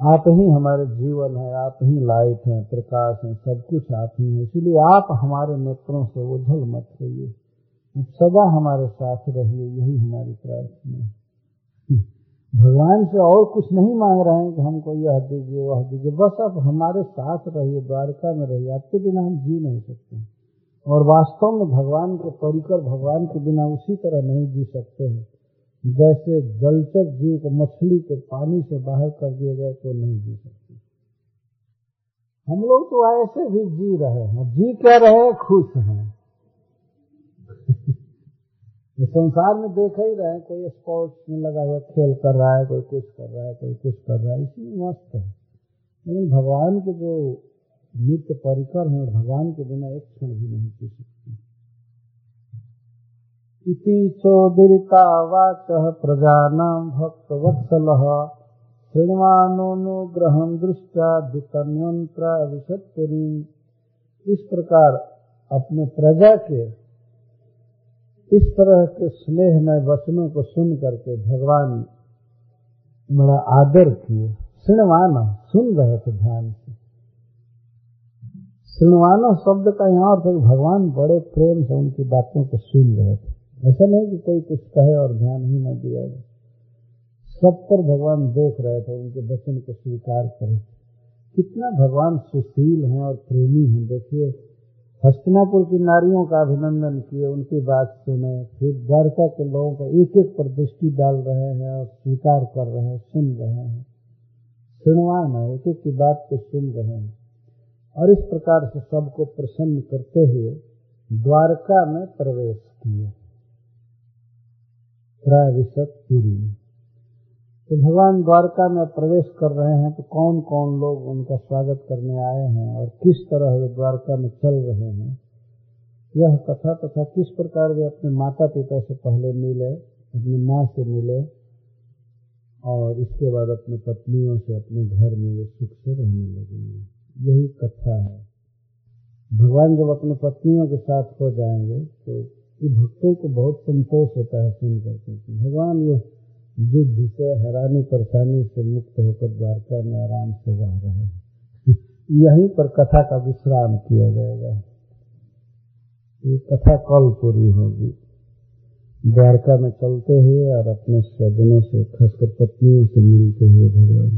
आप ही हमारे जीवन है, आप ही लाइट हैं, प्रकाश हैं, सब कुछ आप ही हैं। इसलिए आप हमारे नेत्रों से उझल मत होइए सदा हमारे साथ रहिए, यही हमारी प्रार्थना है। भगवान से और कुछ नहीं मांग रहे हैं कि हमको यह दीजिए, वह दीजिए। बस आप हमारे साथ रहिए, द्वारका में रहिए, आपके बिना हम जी नहीं सकते। और वास्तव में भगवान के परिकर भगवान के बिना उसी तरह नहीं जी सकते हैं। जैसे जलचर जीव को मछली को पानी से बाहर कर दिया जाए तो नहीं जी सकते। हम लोग तो ऐसे भी जी रहे हैं। जी क्या रहे? हैं खुश हैं। (laughs) संसार में देख ही रहे हैं, कोई स्पोर्ट्स में लगा हुआ खेल कर रहा है, कोई कुछ कर रहा है, कोई कुछ कर रहा है इसमें मस्त है। लेकिन भगवान के जो नित्य परिकर हैं भगवान के बिना एक क्षण भी नहीं जी सकते। इति चोदिता वाच प्रजानां भक्तवत्सलः। श्रृणवानोनुग्रहं दृष्टा द्वितन्वंत्र विशतपुरी। इस प्रकार अपने प्रजा के, इस तरह के स्नेह में वचनों को सुन करके भगवान बड़ा आदर किए। श्रृणवाना सुन रहे थे ध्यान से। श्रृणवाना शब्द का यहाँ अर्थ है भगवान बड़े प्रेम से उनकी बातों को सुन रहे थे। ऐसा नहीं कि कोई कुछ कहे और ध्यान ही न दिया जाए। सब पर भगवान देख रहे थे, उनके वचन को स्वीकार करे कितना भगवान सुशील हैं और प्रेमी हैं, देखिए। हस्तिनापुर की नारियों का अभिनंदन किए, उनकी बात सुने, फिर द्वारका के लोगों का एक एक पर दृष्टि डाल रहे हैं और स्वीकार कर रहे हैं, सुन रहे हैं। सुनवान एक एक की बात को सुन रहे हैं। और इस प्रकार से सबको प्रसन्न करते हुए द्वारका में प्रवेश किए पुरी। तो भगवान द्वारका में प्रवेश कर रहे हैं तो कौन कौन लोग उनका स्वागत करने आए हैं और किस तरह वे द्वारका में चल रहे हैं? यह कथा तथा किस प्रकार वे अपने माता पिता से पहले मिले, अपनी माँ से मिले और इसके बाद अपने पत्नियों से अपने घर में वे सुख से रहने लगेंगे यही कथा है। भगवान जब अपने पत्नियों के साथ हो जाएँगे तो ये भक्तों को बहुत संतोष होता है सुन करके कि भगवान ये युद्ध से हैरानी परेशानी से मुक्त होकर द्वारका में आराम से रह रहे हैं। (laughs) यहीं पर कथा का विश्राम किया जाएगा। ये कथा कल पूरी होगी। द्वारका में चलते हुए और अपने स्वजनों से, खासकर पत्नियों से मिलते हुए भगवान।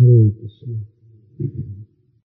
हरे कृष्ण। Thank you.